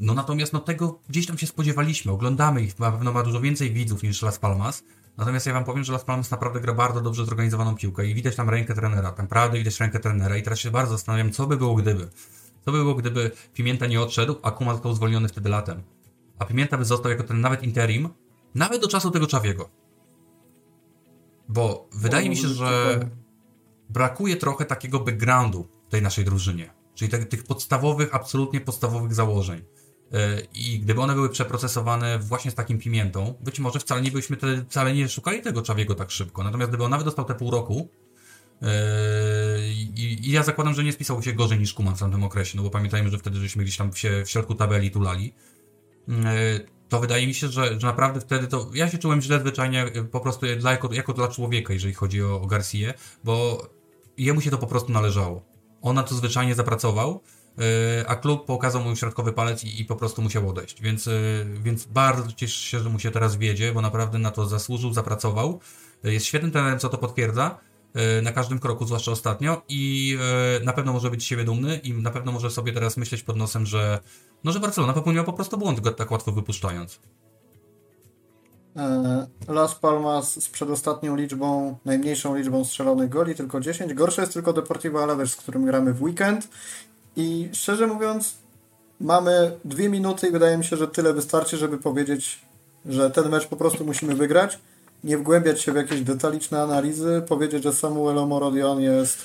no natomiast no tego gdzieś tam się spodziewaliśmy, oglądamy ich, na pewno ma dużo więcej widzów niż Las Palmas. Natomiast ja wam powiem, że Las Palmas naprawdę gra bardzo dobrze zorganizowaną piłkę i widać tam rękę trenera, tam naprawdę widać rękę trenera i teraz się bardzo zastanawiam, co by było gdyby. Co by było gdyby Pimienta nie odszedł, a Kuma został zwolniony wtedy latem. A Pimienta by został jako ten nawet interim, nawet do czasu tego Czawiego. Bo wydaje mi się, że brakuje trochę takiego backgroundu tej naszej drużynie. Czyli te, tych podstawowych, absolutnie podstawowych założeń. E, I gdyby one były przeprocesowane właśnie z takim pimiętą, być może wcale nie byśmy te, wcale nie szukali tego Czawiego tak szybko. Natomiast gdyby on nawet dostał te pół roku, yy, i, ja zakładam, że nie spisał się gorzej niż Kuman w tamtym okresie, no bo pamiętajmy, że wtedy żeśmy gdzieś tam się w środku tabeli tulali. Yy, to wydaje mi się, że, że naprawdę wtedy to. Ja się czułem źle zwyczajnie po prostu dla, jako, jako dla człowieka, jeżeli chodzi o, o Garcia, bo jemu się to po prostu należało. On na to zwyczajnie zapracował, e, a klub pokazał mu środkowy palec i, po prostu musiał odejść. Więc, e, więc bardzo cieszę się, że mu się teraz wiedzie, bo naprawdę na to zasłużył, zapracował. E, jest świetnym trenerem, co to potwierdza. na każdym kroku, zwłaszcza ostatnio i na pewno może być z siebie dumny i na pewno może sobie teraz myśleć pod nosem, że no, że Barcelona popełniła po prostu błąd, go tak łatwo wypuszczając. E, Las Palmas z przedostatnią liczbą, najmniejszą liczbą strzelonych goli, tylko 10. Gorsze jest tylko Deportivo Alaves, z którym gramy w weekend. I szczerze mówiąc, mamy dwie minuty i wydaje mi się, że tyle wystarczy, żeby powiedzieć, że ten mecz po prostu musimy wygrać. Nie wgłębiać się w jakieś detaliczne analizy, powiedzieć, że Samuel Omorodion jest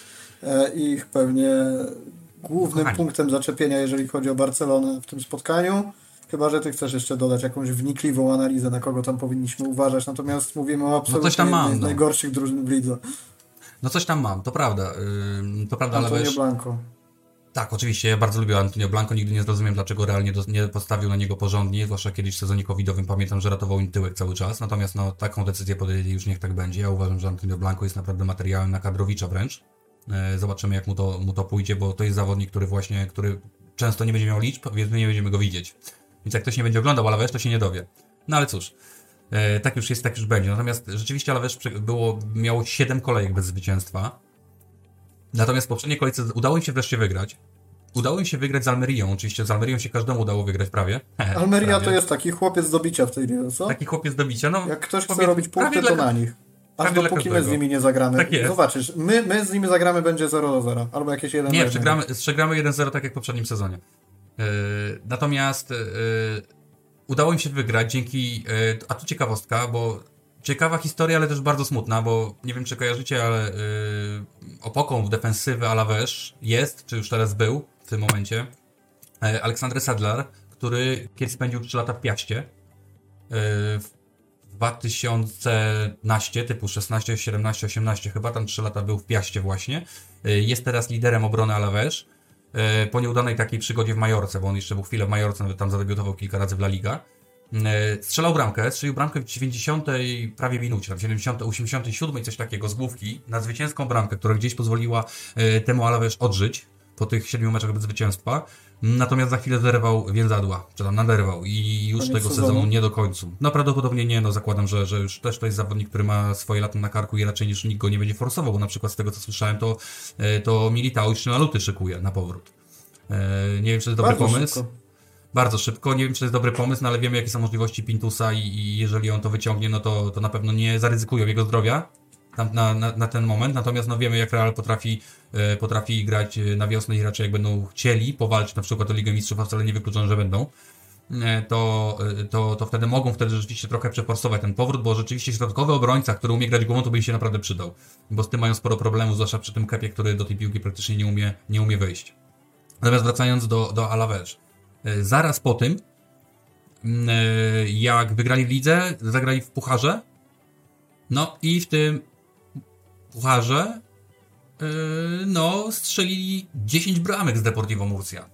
e, ich pewnie głównym Kochani. punktem zaczepienia, jeżeli chodzi o Barcelonę w tym spotkaniu. Chyba, że ty chcesz jeszcze dodać jakąś wnikliwą analizę, na kogo tam powinniśmy uważać. Natomiast mówimy o absolutnie No coś tam mam, no. najgorszych drużyn w lidze. No coś tam mam, to prawda. Yy, to prawda, ale Antonio wiesz... Blanco. Tak, oczywiście, ja bardzo lubię Antonio Blanco, nigdy nie zrozumiem, dlaczego realnie do, nie postawił na niego porządnie, zwłaszcza kiedyś w sezonie covidowym pamiętam, że ratował im tyłek cały czas, natomiast no, taką decyzję podjęli, już niech tak będzie. Ja uważam, że Antonio Blanco jest naprawdę materiałem na kadrowicza wręcz. E, Zobaczymy, jak mu to, mu to pójdzie, bo to jest zawodnik, który właśnie, który często nie będzie miał liczb, więc my nie będziemy go widzieć. Więc jak ktoś nie będzie oglądał Alaves, to się nie dowie. No ale cóż, e, tak już jest, tak już będzie. Natomiast rzeczywiście Alaves prze- było, miało 7 kolejek bez zwycięstwa. Natomiast w poprzedniej kolejce udało im się wreszcie wygrać. Udało im się wygrać z Almerią. Oczywiście z Almerią się każdemu udało wygrać prawie. Almeria prawie. to jest taki chłopiec do bicia w tej lidze, co? Taki chłopiec do bicia. No, Jak ktoś chce robić punkty, to na nich. Aż dopóki my z nimi nie zagramy. Tak jest. Zobaczysz, my, my z nimi zagramy będzie 0 do 0. Albo jakieś 1 Nie, przegramy, przegramy 1-0 tak jak w poprzednim sezonie. Yy, natomiast yy, udało im się wygrać dzięki. Yy, a tu ciekawostka, bo ciekawa historia, ale też bardzo smutna, bo nie wiem czy kojarzycie, ale opoką w defensywy Alaves jest, czy już teraz był w tym momencie, Aleksander Sadlar, który kiedyś spędził 3 lata w Piaście. W 2011, typu 16, 17, 18, chyba tam 3 lata był w Piaście właśnie. Jest teraz liderem obrony Alaves. Y, Po nieudanej takiej przygodzie w Majorce, bo on jeszcze był chwilę w Majorce, nawet tam zadebiutował kilka razy w La Liga. Y, Strzelał bramkę, strzelił bramkę w 90 prawie minucie, tam 70, 87 coś takiego z główki na zwycięską bramkę, która gdzieś pozwoliła y, temu Alaves odżyć po tych siedmiu meczach bez zwycięstwa. Natomiast za chwilę zerwał więzadła, czy tam naderwał i już Koniec tego sezonu. sezonu nie do końcu. No prawdopodobnie nie, no zakładam, że, że już też to jest zawodnik, który ma swoje lata na karku i raczej niż nikt go nie będzie forsował, bo na przykład z tego co słyszałem, to, e, to Militao już na luty szykuje na powrót. E, Nie wiem, czy to jest dobry Bardzo pomysł. szybko. Bardzo szybko. Nie wiem, czy to jest dobry pomysł, no ale wiemy, jakie są możliwości Pintusa i, i jeżeli on to wyciągnie, no to, to na pewno nie zaryzykują jego zdrowia na, na, na ten moment. Natomiast no wiemy, jak Real potrafi, e, potrafi grać e, na wiosnę i raczej jak będą chcieli powalczyć na przykład o Ligę Mistrzów, a wcale nie wykluczone, że będą e, to, e, to, to wtedy mogą wtedy rzeczywiście trochę przeforsować ten powrót, bo rzeczywiście środkowy obrońca, który umie grać głową, to by im się naprawdę przydał. Bo z tym mają sporo problemów, zwłaszcza przy tym kepie, który do tej piłki praktycznie nie umie, nie umie wejść. Natomiast wracając do, do Alaves. E, Zaraz po tym, mm, e, jak wygrali w lidze, zagrali w pucharze. No i w tym pucharze e, no, strzelili 10 bramek z Deportivo Murcia.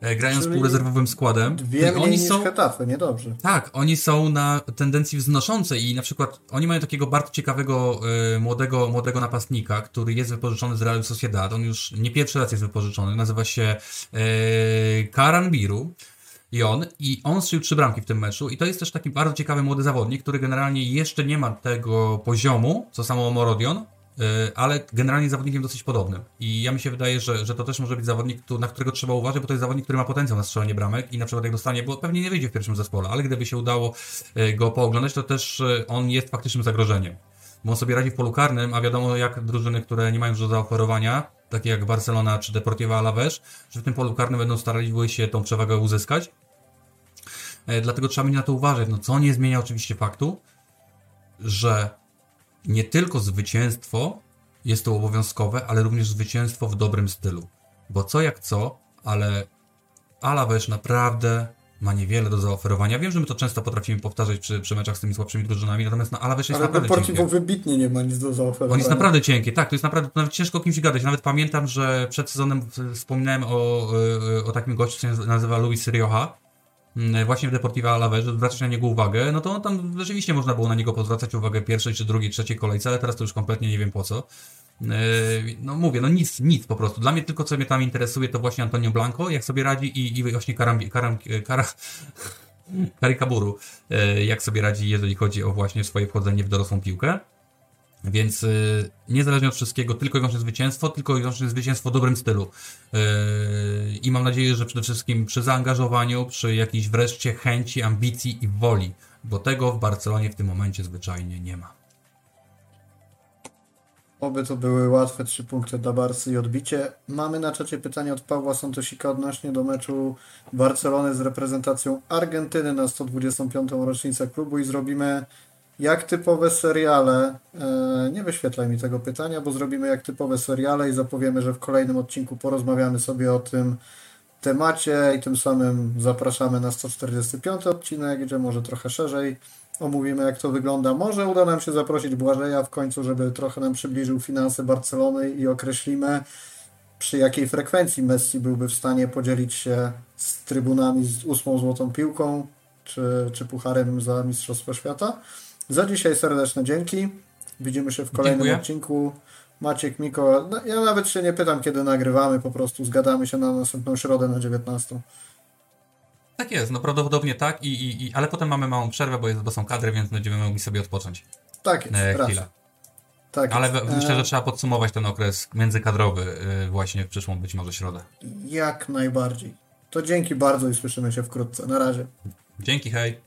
E, Grając Czyli półrezerwowym składem. Dwie mniej oni niż są, Hetafe, niedobrze. tak, oni są na tendencji wznoszącej i na przykład oni mają takiego bardzo ciekawego e, młodego, młodego napastnika, który jest wypożyczony z Real Sociedad. On już nie pierwszy raz jest wypożyczony. Nazywa się e, Karan Biru. I on, i on strzelił trzy bramki w tym meczu i to jest też taki bardzo ciekawy młody zawodnik, który generalnie jeszcze nie ma tego poziomu, co samo Morodion, y, ale generalnie zawodnikiem dosyć podobnym. I ja mi się wydaje, że, że to też może być zawodnik, na którego trzeba uważać, bo to jest zawodnik, który ma potencjał na strzelanie bramek i na przykład jak dostanie, bo pewnie nie wyjdzie w pierwszym zespole, ale gdyby się udało y, go pooglądać, to też y, on jest faktycznym zagrożeniem. Bo on sobie radzi w polu karnym, a wiadomo jak drużyny, które nie mają dużo zaoferowania, takie jak Barcelona czy Deportivo Alaves, że w tym polu karnym będą starali się tą przewagę uzyskać. E, Dlatego trzeba mieć na to uważać. No, co nie zmienia oczywiście faktu, że nie tylko zwycięstwo jest to obowiązkowe, ale również zwycięstwo w dobrym stylu. Bo co jak co, ale Alaves naprawdę ma niewiele do zaoferowania. Wiem, że my to często potrafimy powtarzać przy, przy meczach z tymi słabszymi drużynami, natomiast no, Alaves jest Ale naprawdę Deportivo cienkie. wybitnie nie ma nic do zaoferowania. On jest naprawdę cienki, tak, to jest naprawdę, to nawet ciężko o kimś gadać. Nawet pamiętam, że przed sezonem wspominałem o, y, o takim gościu, który się nazywa Luis Rioja, mm, właśnie w Deportivo Alaves, żeby zwracać na niego uwagę, no to tam rzeczywiście można było na niego pozwracać uwagę pierwszej, czy drugiej, trzeciej kolejce, ale teraz to już kompletnie nie wiem po co. Yy, No mówię, no nic, nic po prostu. Dla mnie tylko co mnie tam interesuje, to właśnie Antonio Blanco, jak sobie radzi i, i właśnie Karam, Karam, Kara, Karikaburu, yy, jak sobie radzi, jeżeli chodzi o właśnie swoje wchodzenie w dorosłą piłkę. Więc y, niezależnie od wszystkiego, tylko i wyłącznie zwycięstwo, tylko i wyłącznie zwycięstwo w dobrym stylu. Yy, I mam nadzieję, że przede wszystkim przy zaangażowaniu, przy jakiejś wreszcie chęci, ambicji i woli, bo tego w Barcelonie w tym momencie zwyczajnie nie ma. Oby to były łatwe trzy punkty dla Barsy i odbicie. Mamy na czacie pytanie od Pawła Santosika odnośnie do meczu Barcelony z reprezentacją Argentyny na 125. rocznicę klubu i zrobimy jak typowe seriale. E, nie wyświetlaj mi tego pytania, bo zrobimy jak typowe seriale i zapowiemy, że w kolejnym odcinku porozmawiamy sobie o tym temacie i tym samym zapraszamy na 145 odcinek, gdzie może trochę szerzej omówimy, jak to wygląda. Może uda nam się zaprosić Błażeja w końcu, żeby trochę nam przybliżył finanse Barcelony i określimy, przy jakiej frekwencji Messi byłby w stanie podzielić się z trybunami z ósmą złotą piłką, czy, czy pucharem za Mistrzostwo Świata. Za dzisiaj serdeczne dzięki. Widzimy się w kolejnym Dziękuję. odcinku. Maciek, Miko, no, ja nawet się nie pytam, kiedy nagrywamy, po prostu zgadamy się na następną środę na 19. Tak jest, no prawdopodobnie tak, i, i, i, ale potem mamy małą przerwę, bo, jest, bo są kadry, więc będziemy mogli sobie odpocząć Tak jest, e, chwilę. Tak Ale jest. myślę, że trzeba podsumować ten okres międzykadrowy y, właśnie w przyszłą być może środę. Jak najbardziej. To dzięki bardzo i słyszymy się wkrótce. Na razie. Dzięki, hej!